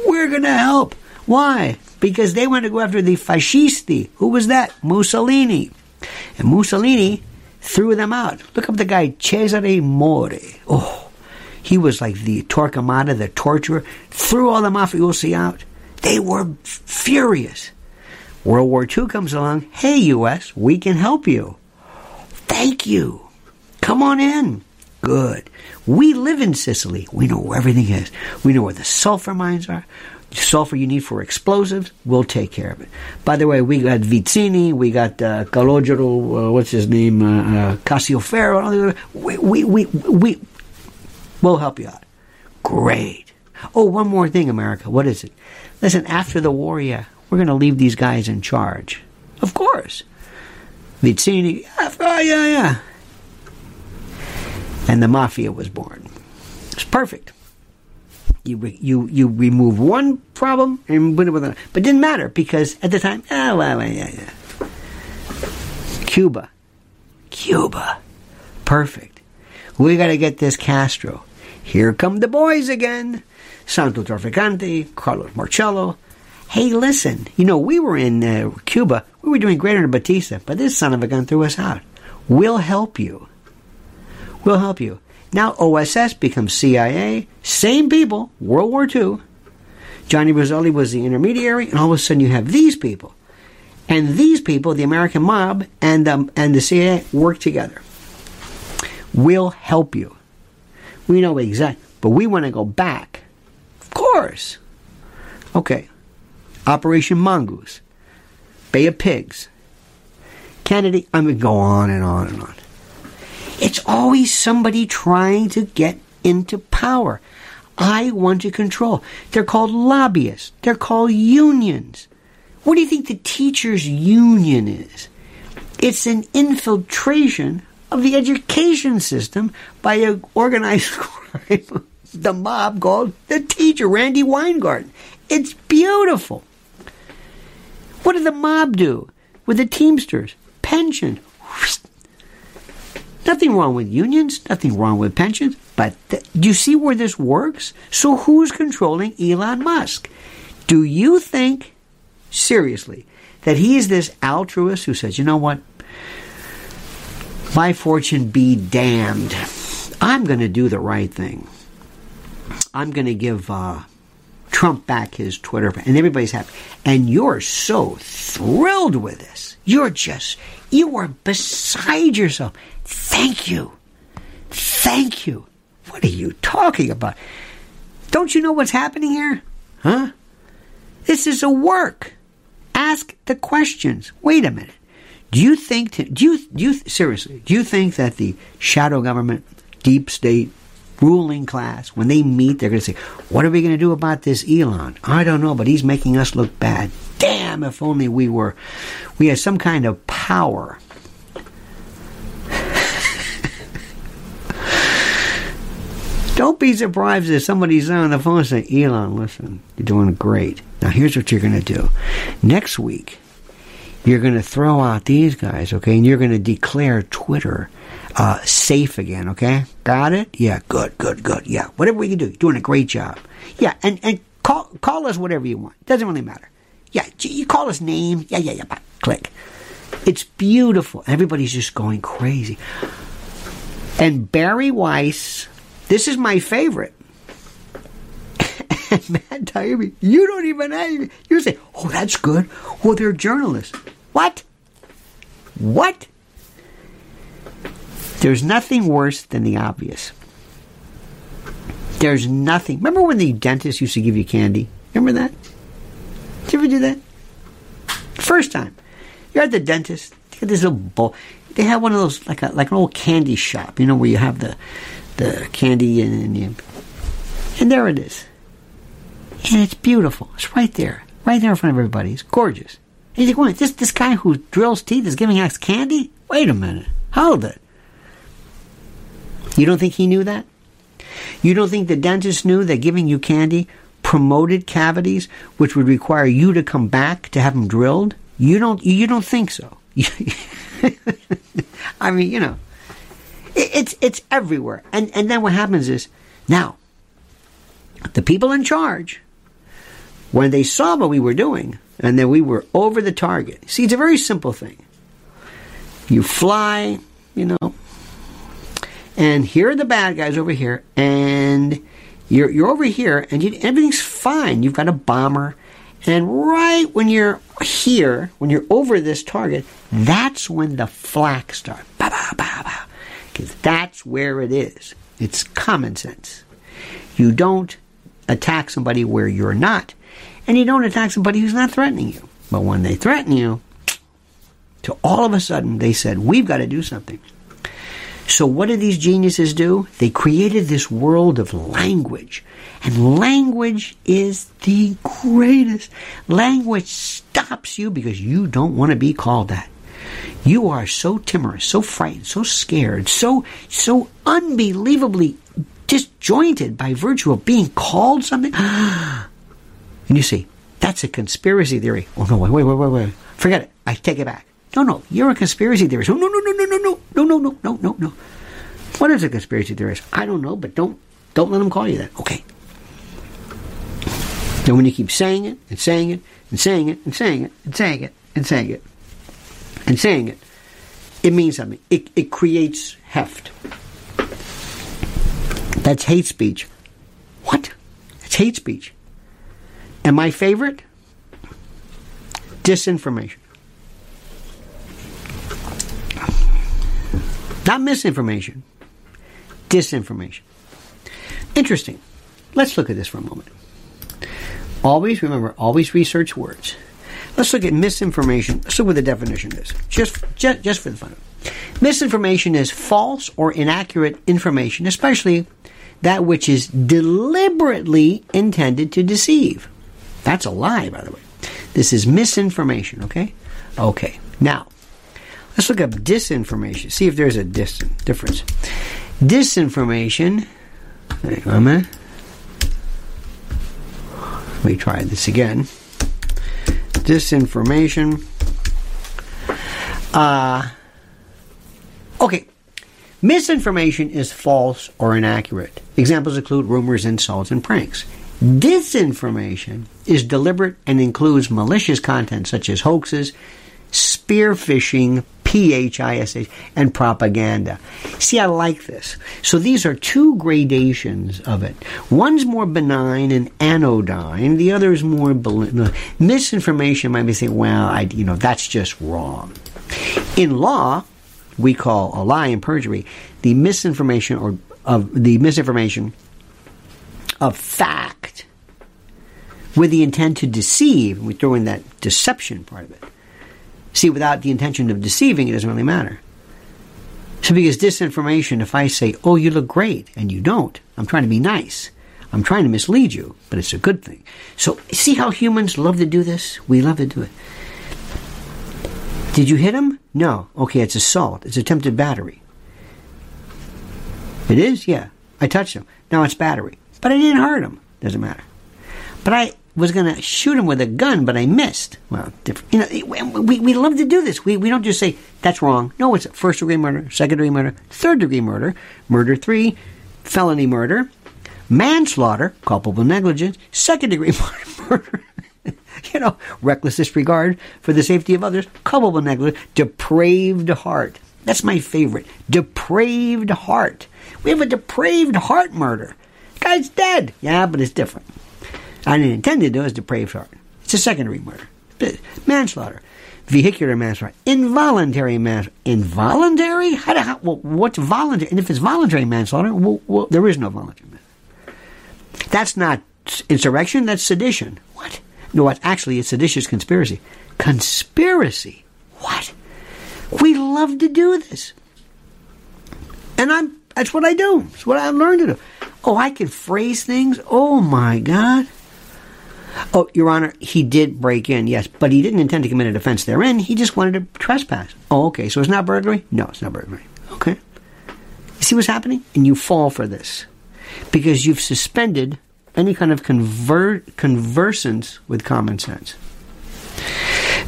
We're going to help. Why? Because they wanted to go after the fascisti. Who was that? Mussolini. And Mussolini threw them out. Look up the guy, Cesare Mori. Oh, he was like the Torquemada, the torturer. Threw all the mafiosi out. They were furious. World War II comes along. Hey, U.S., we can help you. Thank you. Come on in. Good. We live in Sicily. We know where everything is. We know where the sulfur mines are. The Sulfur you need for explosives, we'll take care of it. By the way, we got Vizzini, we got uh, Calogero, uh, what's his name, uh, uh, Cascioferro. We, we, we, we, we'll help you out. Great. Oh, one more thing, America. What is it? Listen, after the war, yeah, we're going to leave these guys in charge. Of course. Vizzini, oh, yeah, yeah. And the mafia was born. It's perfect. You, you, you remove one problem, and went with another. But it didn't matter because at the time, oh, well, yeah, yeah. Cuba. Cuba. Perfect. We got to get this Castro. Here come the boys again. Santo Trafficante, Carlos Marcello. Hey, listen, you know, we were in uh, Cuba. We were doing great under Batista, but this son of a gun threw us out. We'll help you. We'll help you. Now OSS becomes CIA. Same people, World War II. Johnny Rosselli was the intermediary, and all of a sudden you have these people. And these people, the American mob and, um, and the CIA, work together. We'll help you. We know exactly, but we want to go back. Of course. Okay. Operation Mongoose. Bay of Pigs. Kennedy. I mean, going to go on and on and on. It's always somebody trying to get into power. I want to control. They're called lobbyists. They're called unions. What do you think the teachers' union is? It's an infiltration of the education system by an organized [LAUGHS] crime, the mob called the teacher, Randi Weingarten. It's beautiful. What did the mob do with the Teamsters? Pension. Nothing wrong with unions, nothing wrong with pensions, but th- do you see where this works? So who's controlling Elon Musk? Do you think, seriously, that he is this altruist who says, you know what? My fortune be damned. I'm going to do the right thing. I'm going to give uh, Trump back his Twitter, and everybody's happy. And you're so thrilled with this. You're just, you are beside yourself. Thank you. Thank you. What are you talking about? Don't you know what's happening here? Huh? This is a work. Ask the questions. Wait a minute. Do you think? To, do you do you seriously? Do you think that the shadow government, deep state, ruling class, when they meet, they're going to say, "What are we going to do about this Elon?" I don't know, but he's making us look bad. Damn! If only we were, we had some kind of power [LAUGHS] Don't be surprised if somebody's on the phone saying, Elon, listen, you're doing great. Now here's what you're going to do. Next week, you're going to throw out these guys, okay? And you're going to declare Twitter uh, safe again, okay? Got it? Yeah, good, good, good. Yeah, whatever we can do, you're doing a great job. Yeah, and, and call, call us whatever you want. Doesn't really matter. Yeah, you call his name. Yeah, yeah, yeah. Click. It's beautiful. Everybody's just going crazy. And Bari Weiss this is my favorite. and [LAUGHS] Matt Taibbi, you don't even have, you say, oh, that's good. Well, they're journalists. What? What? There's nothing worse than the obvious. There's nothing. Remember when the dentist used to give you candy? Remember that? Did you ever do that? First time. You're at the dentist. They got this little bowl. They have one of those like a like an old candy shop, you know, where you have the the candy and, and, and there it is. And it's beautiful. It's right there. Right there in front of everybody. It's gorgeous. And you think, wait, this, this guy who drills teeth is giving us candy? Wait a minute. Hold it. You don't think he knew that? You don't think the dentist knew that giving you candy promoted cavities, which would require you to come back to have them drilled? You don't. You don't think so? [LAUGHS] I mean, you know, it's it's everywhere. And and then what happens is now the people in charge when they saw what we were doing and that we were over the target. See, it's a very simple thing. You fly, you know, and here are the bad guys over here, and you're you're over here, and you, everything's fine. You've got a bomber, and right when you're here, when you're over this target, that's when the flak starts. Bah, bah, bah, because that's where it is. It's common sense. You don't attack somebody where you're not, and you don't attack somebody who's not threatening you. But when they threaten you, to all of a sudden they said, We've got to do something. So, what did these geniuses do? They created this world of language. And language is the greatest. Language stops you because you don't want to be called that. You are so timorous, so frightened, so scared, so so unbelievably disjointed by virtue of being called something. [GASPS] And you see, that's a conspiracy theory. Oh, no, wait, wait, wait, wait, wait. Forget it. I take it back. No, no, you're a conspiracy theorist. No, no, no, no, no, no, no, no, no, no, no, no, no. What is a conspiracy theorist? I don't know, but don't don't let them call you that. Okay. And when you keep saying it and saying it and saying it and saying it and saying it and saying it and saying it, it means something. It, it creates heft. That's hate speech. What? It's hate speech. And my favorite? Disinformation. Not misinformation, disinformation. Interesting. Let's look at this for a moment. Always remember, always research words. Let's look at misinformation. Let's look what the definition is, just, just, just for the fun of it. Misinformation is false or inaccurate information, especially that which is deliberately intended to deceive. That's a lie, by the way. This is misinformation, okay? Okay. Now, let's look up disinformation. See if there's a dis- difference. Disinformation. Wait a minute. Let me try this again. Disinformation. Uh, okay. Misinformation is false or inaccurate. Examples include rumors, insults, and pranks. Disinformation is deliberate and includes malicious content such as hoaxes, spear phishing, PHISH, and propaganda. See, I like this. So these are two gradations of it. One's more benign and anodyne. The other is more misinformation. Might be saying, well, I, you know, that's just wrong. In law, we call a lie and perjury the misinformation or of the misinformation of fact with the intent to deceive. We throw in that deception part of it. See, without the intention of deceiving, it doesn't really matter. So, because disinformation, if I say, oh, you look great, and you don't, I'm trying to be nice. I'm trying to mislead you, but it's a good thing. So, see how humans love to do this? We love to do it. Did you hit him? No. Okay, it's assault. It's attempted battery. It is? Yeah. I touched him. Now it's battery. But I didn't hurt him. Doesn't matter. But I was going to shoot him with a gun, but I missed. Well, different. You know, we, we love to do this. We, we don't just say, that's wrong. No, it's first degree murder, second degree murder, third degree murder, murder three, felony murder, manslaughter, culpable negligence, second degree [LAUGHS] murder. you know, reckless disregard for the safety of others, culpable negligence, depraved heart. That's my favorite. Depraved heart. We have a depraved heart murder. Guy's dead. Yeah, but it's different. I didn't intend to do it. Depraved heart. It's a secondary murder. Manslaughter. Vehicular manslaughter. Involuntary manslaughter. Involuntary? How, do, how well, what's voluntary? And if it's voluntary manslaughter, well, well, there is no voluntary manslaughter. That's not insurrection, that's sedition. What? No, what? Actually, it's seditious conspiracy. Conspiracy? What? We love to do this. And I'm that's what I do. It's what I learned to do. Oh, I can phrase things. Oh my God. Oh, Your Honor, he did break in, yes, but he didn't intend to commit an offense therein. He just wanted to trespass. Oh, okay, so it's not burglary? No, it's not burglary. Okay. You see what's happening? And you fall for this because you've suspended any kind of convert, conversance with common sense.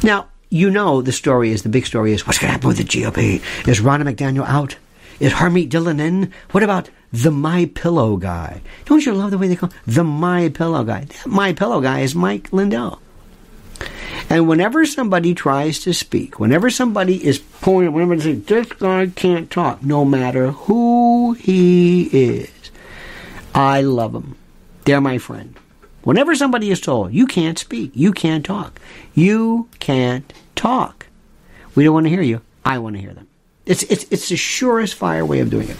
Now, you know the story is the big story is what's going to happen with the GOP? Is Ronna McDaniel out? Is Harmeet Dillon in? What about the My Pillow guy? Don't you love the way they call him? the My Pillow guy? That My Pillow guy is Mike Lindell. And whenever somebody tries to speak, whenever somebody is pointing, whenever they say this guy can't talk, no matter who he is, I love him. They're my friend. Whenever somebody is told, you can't speak, you can't talk, you can't talk, we don't want to hear you, I want to hear them. It's, it's, it's the surest fire way of doing it.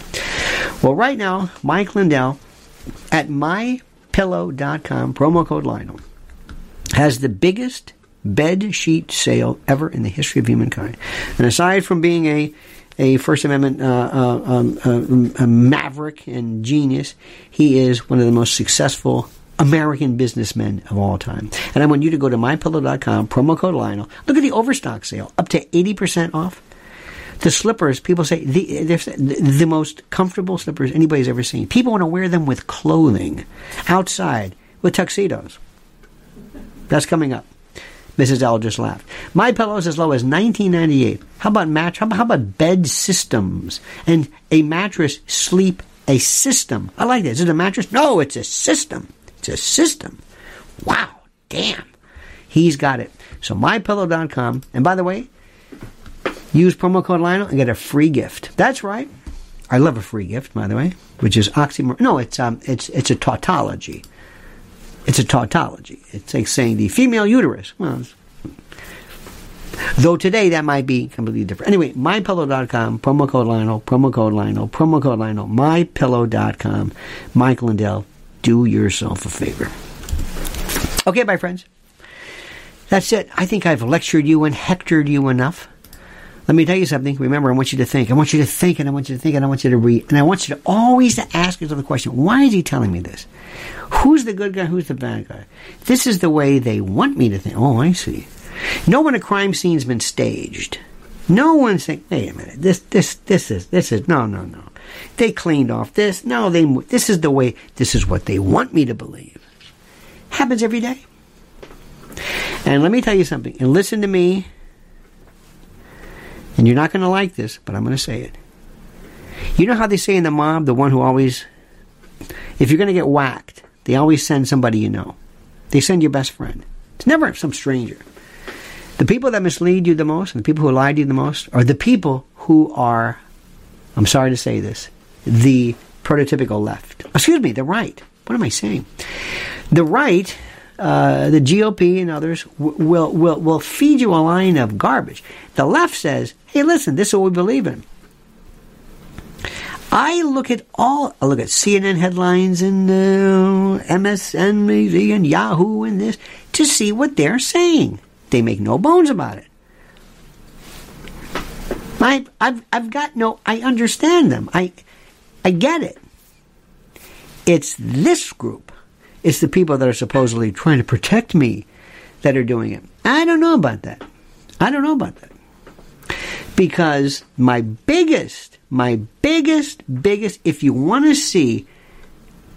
Well, right now, Mike Lindell at mypillow.com, promo code Lionel, has the biggest bed sheet sale ever in the history of humankind. And aside from being a a First Amendment uh, uh, um, uh, maverick and genius, he is one of the most successful American businessmen of all time. And I want you to go to mypillow.com, promo code Lionel. Look at the overstock sale, up to 80% off. The slippers, people say, the, the most comfortable slippers anybody's ever seen. People want to wear them with clothing, outside, with tuxedos. That's coming up. Mrs. L just laughed. My Pillow's as low as 1998. How about match? How about, bed systems and a mattress sleep a system? I like that. Is it a mattress? No, it's a system. It's a system. Wow, damn. He's got it. So mypillow.com. And by the way, use promo code Lionel and get a free gift. That's right. I love a free gift, by the way, which is oxymoron. No, it's um, it's it's a tautology. It's a tautology. It's like saying the female uterus. Well, though today that might be completely different. Anyway, mypillow.com, promo code Lionel, promo code Lionel, promo code Lionel, mypillow.com. Michael Lindell, do yourself a favor. Okay, my friends. That's it. I think I've lectured you and hectored you enough. Let me tell you something. Remember, I want you to think. I want you to think, and I want you to think, and I want you to read, and I want you to always ask yourself the question: Why is he telling me this? Who's the good guy? Who's the bad guy? This is the way they want me to think. Oh, I see. No when a crime scene's been staged. No one's saying, "Wait a minute, this, this, this is, this is." No, no, no. They cleaned off this. No, they. This is the way. This is what they want me to believe. Happens every day. And let me tell you something. And listen to me and you're not going to like this, but I'm going to say it. You know how they say in the mob, the one who always, if you're going to get whacked, they always send somebody you know. They send your best friend. It's never some stranger. The people that mislead you the most and the people who lie to you the most are the people who are, I'm sorry to say this, the prototypical left. Excuse me, the right. What am I saying? The right uh, the GOP and others w- will, will, will feed you a line of garbage. The left says, hey, listen, this is what we believe in. I look at all, I look at CNN headlines and uh, MSNBC and Yahoo and this to see what they're saying. They make no bones about it. I, I've, I've got no, I understand them. I, I get it. It's this group it's the people that are supposedly trying to protect me that are doing it. I don't know about that. I don't know about that. Because my biggest, my biggest, biggest, if you want to see,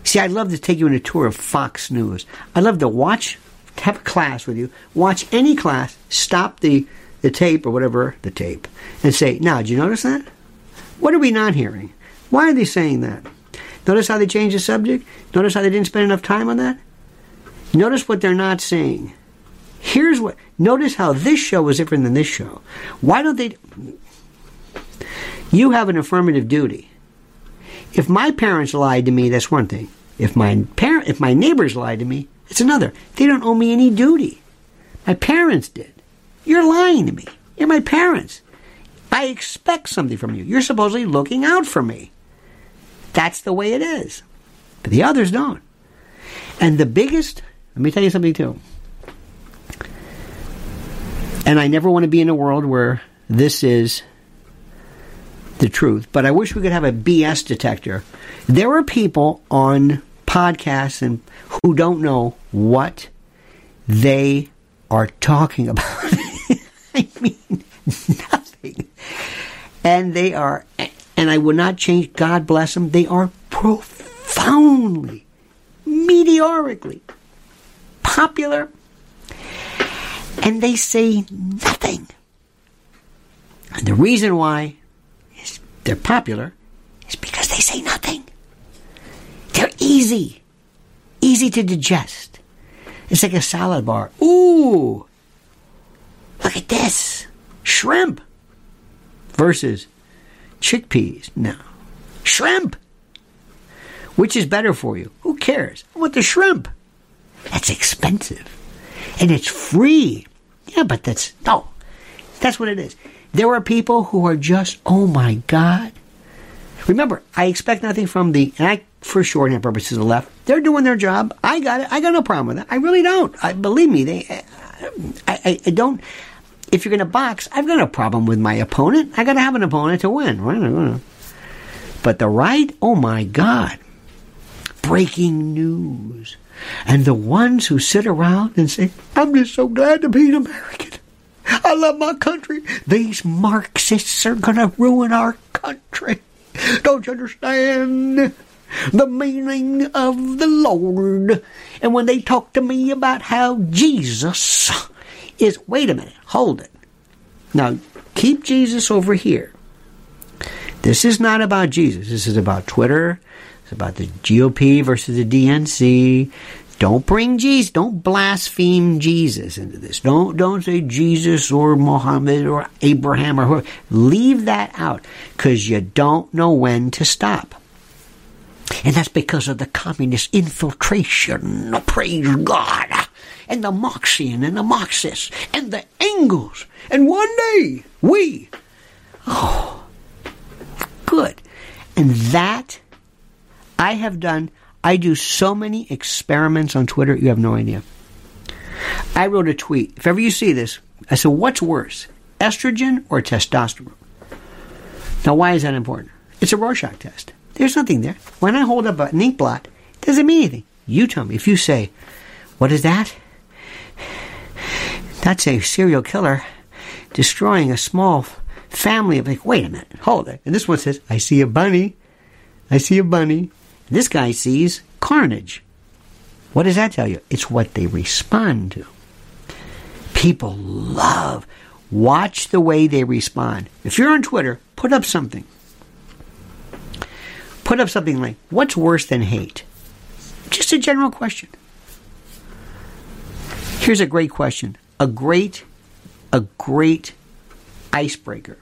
see, I'd love to take you on a tour of Fox News. I'd love to watch, have a class with you, watch any class, stop the, the tape or whatever, the tape, and say, now, did you notice that? What are we not hearing? Why are they saying that? Notice how they changed the subject? Notice how they didn't spend enough time on that? Notice what they're not saying. Here's what. Notice how this show is different than this show. Why don't they. You have an affirmative duty. If my parents lied to me, that's one thing. If my parent, if my neighbors lied to me, it's another. They don't owe me any duty. My parents did. You're lying to me. You're my parents. I expect something from you. You're supposedly looking out for me. That's the way it is. But the others don't. And the biggest, let me tell you something too. And I never want to be in a world where this is the truth, but I wish we could have a BS detector. There are people on podcasts and who don't know what they are talking about. [LAUGHS] I mean, nothing. And they are and I will not change, God bless them, they are profoundly, meteorically popular, and they say nothing. And the reason why is they're popular is because they say nothing. They're easy, easy to digest. It's like a salad bar. Ooh, look at this shrimp versus chickpeas. No. Shrimp. Which is better for you? Who cares? I want the shrimp. That's expensive. And it's free. Yeah, but that's, no. That's what it is. There are people who are just, oh my God. Remember, I expect nothing from the, and I, for shorthand purposes, the left. They're doing their job. I got it. I got no problem with that. I really don't. I believe me. They, I, I, I don't if you're going to box, I've got no problem with my opponent. I got to have an opponent to win. But the right, oh my God, breaking news. And the ones who sit around and say, I'm just so glad to be an American. I love my country. These Marxists are going to ruin our country. Don't you understand? the meaning of the Lord. And when they talk to me about how Jesus is, wait a minute, hold it. Now, keep Jesus over here. This is not about Jesus. This is about Twitter. It's about the GOP versus the DNC. Don't bring Jesus. Don't blaspheme Jesus into this. Don't don't say Jesus or Muhammad or Abraham or whoever. Leave that out because you don't know when to stop. And that's because of the communist infiltration. Praise God. And the Marxian and the Marxists and the Engels. And one day, we. Oh, good. And that I have done I do so many experiments on Twitter, you have no idea. I wrote a tweet. If ever you see this, I said, what's worse, estrogen or testosterone? Now, why is that important? It's a Rorschach test. There's nothing there. When I hold up an ink blot, it doesn't mean anything. You tell me. If you say, what is that? That's a serial killer destroying a small family of like, wait a minute, hold it. And this one says, I see a bunny. I see a bunny. This guy sees carnage. What does that tell you? It's what they respond to. People love. Watch the way they respond. If you're on Twitter, put up something. Put up something like, what's worse than hate? Just a general question. Here's a great question. A great, a great icebreaker.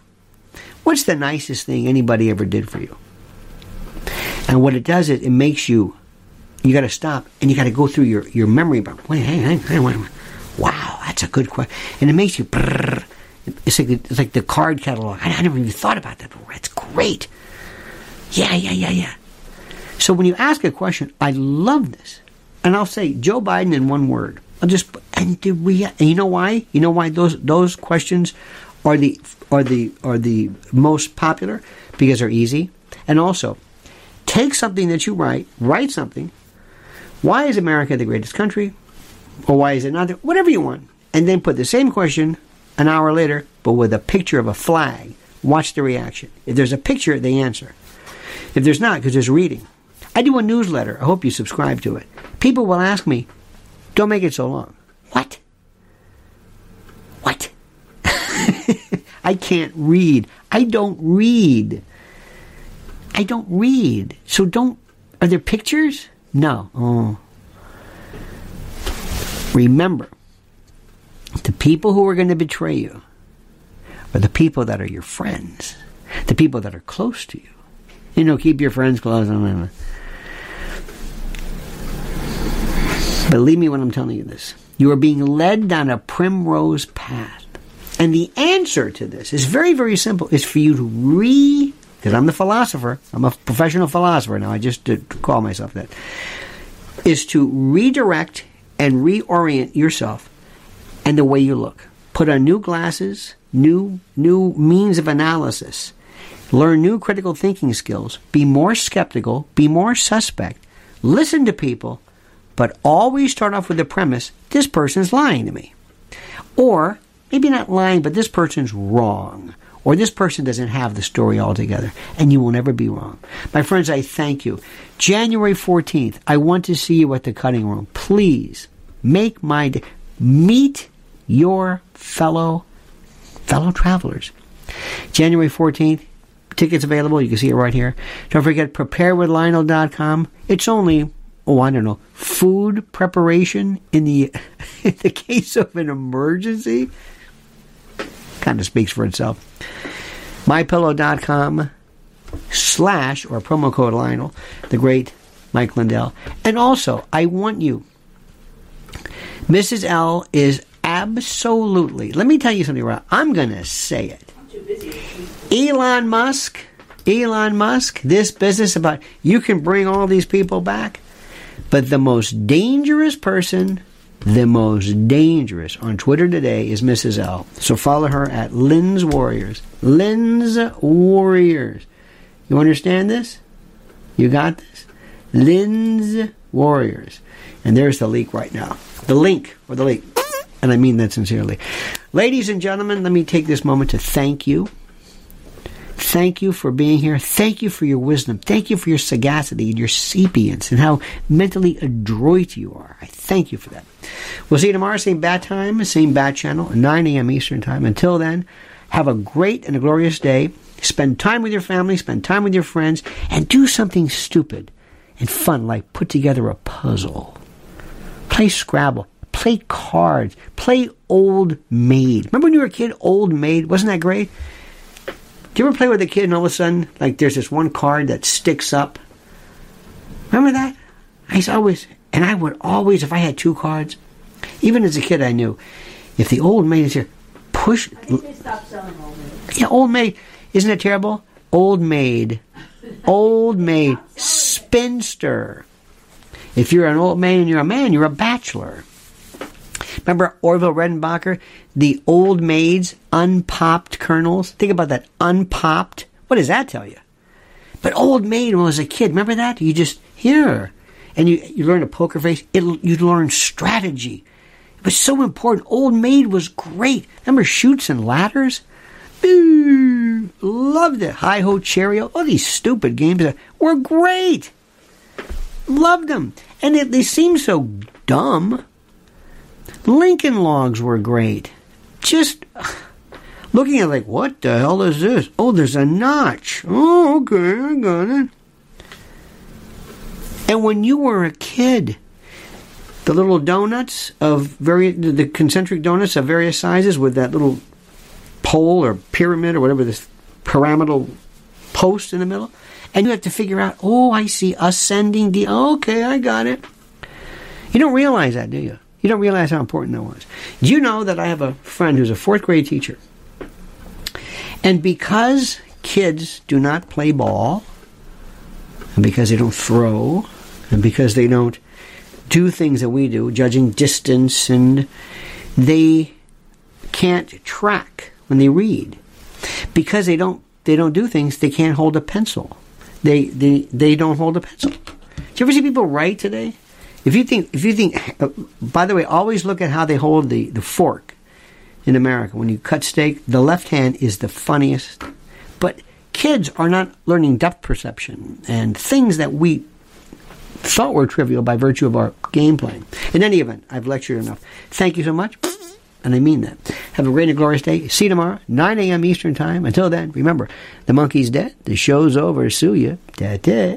What's the nicest thing anybody ever did for you? And what it does is it makes you, you got to stop and you got to go through your, your memory. Wait, hang, hang, hang, wait, wow, that's a good question. And it makes you, brrr, it's like, it's like the card catalog. I, I never even thought about that before. It's great. Yeah, yeah, yeah, yeah. So when you ask a question, I love this. And I'll say Joe Biden in one word. I'll just and did we and you know why? You know why those those questions are the are the are the most popular? Because they're easy. And also, Take something that you write, write something. Why is America the greatest country? Or why is it not? Whatever you want. And then put the same question an hour later, but with a picture of a flag. Watch the reaction. If there's a picture, they answer. If there's not, because there's reading. I do a newsletter. I hope you subscribe to it. People will ask me, don't make it so long. What? What? [LAUGHS] I can't read. I don't read. I don't read. So don't. Are there pictures? No. Oh. Remember, the people who are going to betray you are the people that are your friends, the people that are close to you. You know, keep your friends close. Believe me when I'm telling you this. You are being led down a primrose path. And the answer to this is very, very simple. Is for you to re because I'm the philosopher. I'm a professional philosopher now. I just call myself that. Is to redirect and reorient yourself and the way you look. Put on new glasses, new new means of analysis. Learn new critical thinking skills. Be more skeptical. Be more suspect. Listen to people, but always start off with the premise: this person's lying to me, or maybe not lying, but this person's wrong or this person doesn't have the story altogether, and you will never be wrong. My friends, I thank you. January 14th, I want to see you at the cutting room. Please make my day. Meet your fellow fellow travelers. January 14th, tickets available. You can see it right here. Don't forget preparewithlionel.com. It's only oh I don't know food preparation in the [LAUGHS] in the case of an emergency kind of speaks for itself. MyPillow.com slash or promo code Lionel, the great Mike Lindell. And also, I want you, Mrs. L is absolutely, let me tell you something, Rob. I'm going to say it. Elon Musk, Elon Musk, this business about you can bring all these people back, but the most dangerous person the most dangerous on Twitter today is Mrs. L. So follow her at Lynn's Warriors. Lynn's Warriors. You understand this? You got this? Lynn's Warriors. And there's the link right now. The link, or the link. And I mean that sincerely. Ladies and gentlemen, let me take this moment to thank you. Thank you for being here. Thank you for your wisdom. Thank you for your sagacity and your sapience and how mentally adroit you are. I thank you for that. We'll see you tomorrow, same bat time, same bat channel, 9 a.m. Eastern Time. Until then, have a great and a glorious day. Spend time with your family, spend time with your friends, and do something stupid and fun like put together a puzzle. Play Scrabble. Play cards. Play Old Maid. Remember when you were a kid, Old Maid? Wasn't that great? Do you ever play with a kid and all of a sudden, like, there's this one card that sticks up? Remember that? I always, and I would always, if I had two cards, even as a kid, I knew if the old maid is here, push.
I think they stopped selling old maid.
Yeah, old maid. Isn't it terrible? Old maid. [LAUGHS] Old maid. Spinster. If you're an old maid and you're a man, you're a bachelor. Remember Orville Redenbacher? The old maid's unpopped kernels? Think about that. Unpopped. What does that tell you? But old maid when I was a kid, remember that? You just here. And you, you learn a poker face. It, you learn strategy. It was so important. Old maid was great. Remember Chutes and Ladders? Boo! Loved it. Hi ho Cherry-O. All these stupid games were great. Loved them. And it, they seem so dumb. Lincoln logs were great. Just [SIGHS] looking at like, what the hell is this? Oh, there's a notch. Oh, okay, I got it. And when you were a kid, the little donuts of very the concentric donuts of various sizes with that little pole or pyramid or whatever this pyramidal post in the middle, and you have to figure out. Oh, I see ascending. The okay, I got it. You don't realize that, do you? You don't realize how important that was. Do you know that I have a friend who's a fourth grade teacher? And because kids do not play ball, and because they don't throw, and because they don't do things that we do, judging distance, and they can't track when they read. Because they don't they don't do things, they can't hold a pencil. They they they don't hold a pencil. Do you ever see people write today? If you think, if you think, uh, by the way, always look at how they hold the, the fork in America. When you cut steak, the left hand is the funniest. But kids are not learning depth perception and things that we thought were trivial by virtue of our game playing. In any event, I've lectured enough. Thank you so much. And I mean that. Have a great and glorious day. See you tomorrow, 9 a.m. Eastern Time. Until then, remember, the monkey's dead. The show's over. Sue you. Ta-ta.